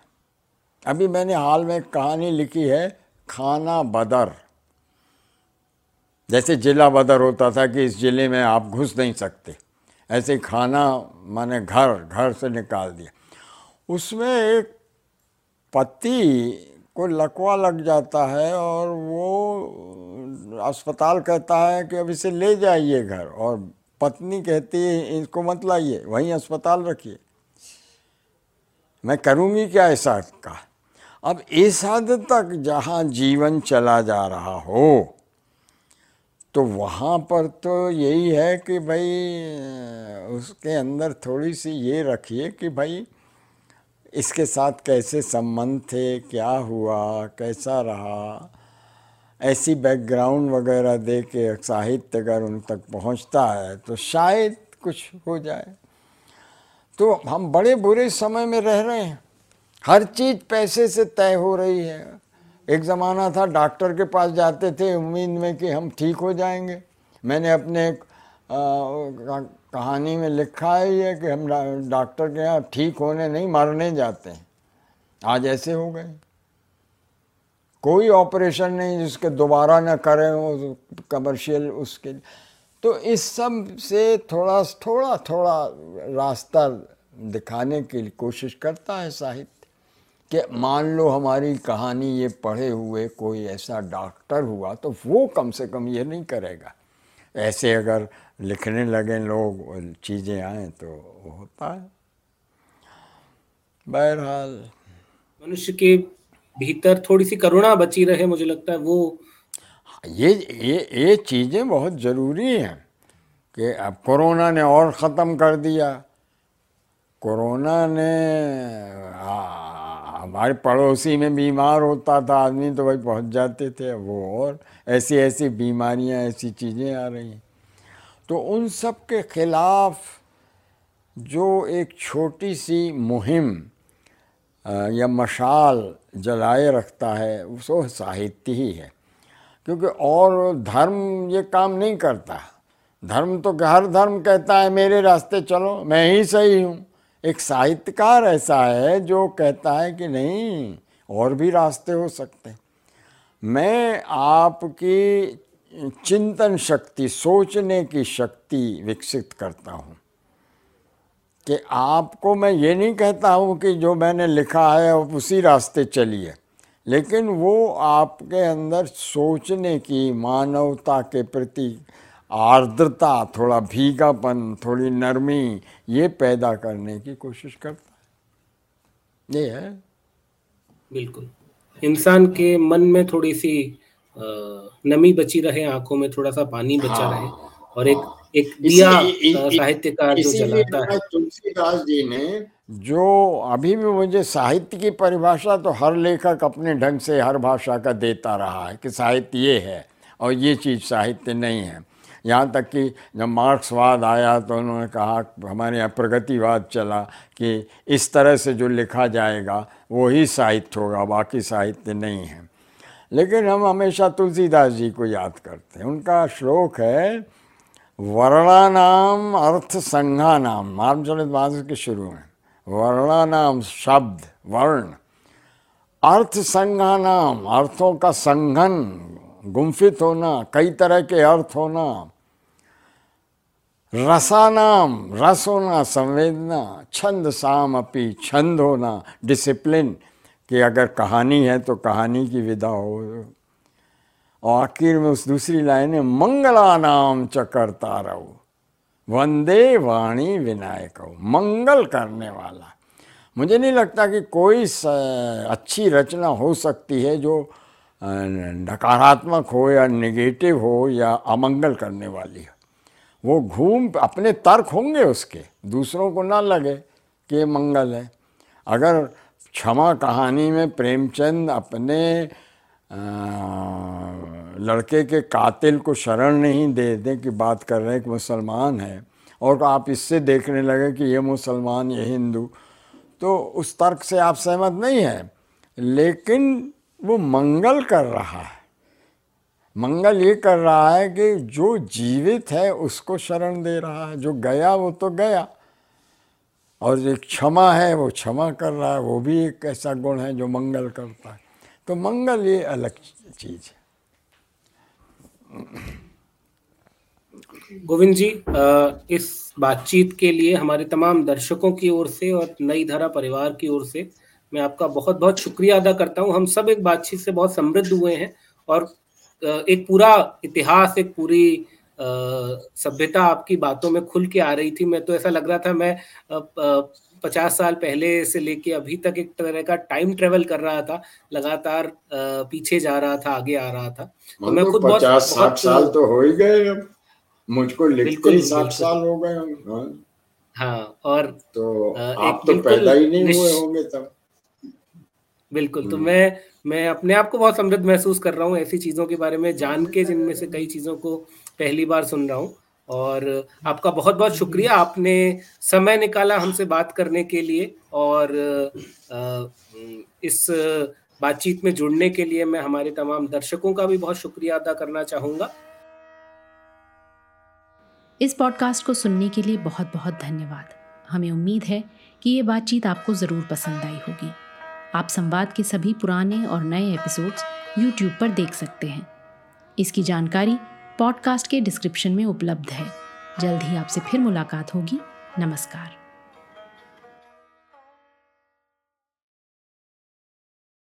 अभी मैंने हाल में कहानी लिखी है, खाना बदर। जैसे जिला बदर होता था कि इस ज़िले में आप घुस नहीं सकते। ऐसे खाना मैंने घर घर से निकाल दिया। उसमें एक पति को लकवा लग जाता है और वो अस्पताल कहता है कि अब इसे ले जाइए घर और पत्नी कहती है, इसको मत लाइए, वहीं अस्पताल रखिए। मैं करूँगी क्या ऐसा का? अब इस हद तक जहाँ जीवन चला जा रहा हो तो वहाँ पर तो यही है कि भाई, उसके अंदर थोड़ी सी ये रखिए कि भाई, इसके साथ कैसे संबंध थे, क्या हुआ, कैसा रहा? ऐसी बैकग्राउंड वगैरह दे के साहित्य अगर उन तक पहुँचता है तो शायद कुछ हो जाए। तो हम बड़े बुरे समय में रह रहे हैं। हर चीज़ पैसे से तय हो रही है। एक ज़माना था डॉक्टर के पास जाते थे, उम्मीद में कि हम ठीक हो जाएँगे। मैंने अपने कहानी में लिखा है ये कि हम डॉक्टर के यहाँ ठीक होने नहीं, मरने जाते हैं। आज ऐसे हो गए। कोई ऑपरेशन नहीं जिसके दोबारा ना करें वो कमर्शियल उसके तो इस सबसे थोड़ा थोड़ा थोड़ा रास्ता दिखाने की कोशिश करता है साहित्य कि मान लो हमारी कहानी ये पढ़े हुए कोई ऐसा डॉक्टर हुआ तो वो कम से कम ये नहीं करेगा। ऐसे अगर लिखने लगे लोग चीज़ें आए तो होता है। बहरहाल। मनुष्य के भीतर थोड़ी सी करुणा बची रहे मुझे लगता है वो। ये ये ये चीज़ें बहुत ज़रूरी हैं कि अब कोरोना ने और ख़त्म कर दिया। कोरोना ने हमारे पड़ोसी में बीमार होता था, आदमी तो भाई पहुँच जाते थे। वो और ऐसी ऐसी बीमारियाँ, ऐसी चीज़ें आ रही हैं। तो उन सब के खिलाफ जो एक छोटी सी मुहिम या मशाल जलाए रखता है, वो साहित्य ही है। क्योंकि और धर्म ये काम नहीं करता। धर्म तो हर धर्म कहता है, मेरे रास्ते चलो, मैं ही सही हूँ। एक साहित्यकार ऐसा है जो कहता है कि नहीं, और भी रास्ते हो सकते मैं आपकी चिंतन शक्ति, सोचने की शक्ति विकसित करता हूँ। कि आपको मैं ये नहीं कहता हूँ कि जो मैंने लिखा है आप उसी रास्ते चलिए। लेकिन वो आपके अंदर सोचने की, मानवता के प्रति आर्द्रता थोड़ा भीगापन थोड़ी नरमी ये पैदा करने की कोशिश करता है। ये है। बिल्कुल। इंसान के मन में थोड़ी सी नमी बची रहे आँखों में थोड़ा सा पानी बचा हाँ, रहे और एक एक दिया साहित्यकार जो जलाता है। तुलसीदास जी ने जो अभी भी मुझे साहित्य की परिभाषा तो हर लेखक अपने ढंग से हर भाषा का देता रहा है कि साहित्य ये है और ये चीज़ साहित्य नहीं है। यहाँ तक कि जब मार्क्सवाद आया तो उन्होंने कहा, हमारे यहाँ प्रगतिवाद चला कि इस तरह से जो लिखा जाएगा वो ही साहित्य होगा, बाकी साहित्य नहीं है। लेकिन हम हमेशा तुलसीदास जी को याद करते हैं। उनका श्लोक है, वर्णानाम अर्थ संघा नाम रामचरित मानस के शुरू में। वर्णानाम शब्द, वर्ण। अर्थ संघा नाम अर्थों का संघन गुम्फित होना, कई तरह के अर्थ होना। रसानाम रस होना संवेदना छंद साम अपी छंद होना डिसिप्लिन कि अगर कहानी है तो कहानी की विदा हो। और आखिर में उस दूसरी लाइन है मंगला नाम चकरता रहो वंदे वाणी विनायक हो मंगल करने वाला। मुझे नहीं लगता कि कोई अच्छी रचना हो सकती है जो नकारात्मक हो या नेगेटिव हो या अमंगल करने वाली हो। वो घूम अपने तर्क होंगे उसके। दूसरों को ना लगे कि ये मंगल है। अगर क्षमा कहानी में प्रेमचंद अपने आ, लड़के के कातिल को शरण नहीं दे दें कि बात कर रहे हैं कि मुसलमान है और आप इससे देखने लगे कि ये मुसलमान ये हिंदू तो उस तर्क से आप सहमत नहीं हैं। लेकिन वो मंगल कर रहा है। मंगल ये कर रहा है कि जो जीवित है उसको शरण दे रहा है। जो गया, वो तो गया। और जो क्षमा है, वो क्षमा कर रहा है। वो भी एक ऐसा गुण है जो मंगल करता है। तो मंगल ये अलग चीज़ है। गोविंद जी इस बातचीत के लिए हमारे तमाम दर्शकों की ओर से और नई धारा परिवार की ओर से मैं आपका बहुत बहुत शुक्रिया अदा करता हूँ। हम सब एक बातचीत से बहुत समृद्ध हुए हैं और एक पूरा इतिहास एक पूरी सभ्यता आपकी बातों में खुल के आ रही थी। मैं तो ऐसा लग रहा था मैं पचास साल पहले से लेके अभी तक एक तरह का टाइम ट्रेवल कर रहा था लगातार पीछे जा रहा था आगे आ रहा था। तो मैं खुद पचास साठ साल तो हो ही गए मुझको लिखते ही साठ साल हो गए हाँ।, हाँ और तो आप तो पैदा ही नहीं हुए होंगे तब। बिल्कुल तो हम्म। मैं मैं अपने आप को बहुत समृद्ध महसूस कर रहा हूँ ऐसी चीज़ों के बारे में जान के जिनमें से कई चीज़ों को पहली बार सुन रहा हूँ। और आपका बहुत बहुत शुक्रिया आपने समय निकाला हमसे बात करने के लिए और इस बातचीत में जुड़ने के लिए मैं हमारे तमाम दर्शकों का भी बहुत शुक्रिया अदा करना चाहूँगा। इस पॉडकास्ट को सुनने के लिए बहुत बहुत धन्यवाद। हमें उम्मीद है कि ये बातचीत आपको ज़रूर पसंद आई होगी। आप संवाद के सभी पुराने और नए एपिसोड्स यूट्यूब पर देख सकते हैं। इसकी जानकारी पॉडकास्ट के डिस्क्रिप्शन में उपलब्ध है। जल्द ही आपसे फिर मुलाकात होगी। नमस्कार।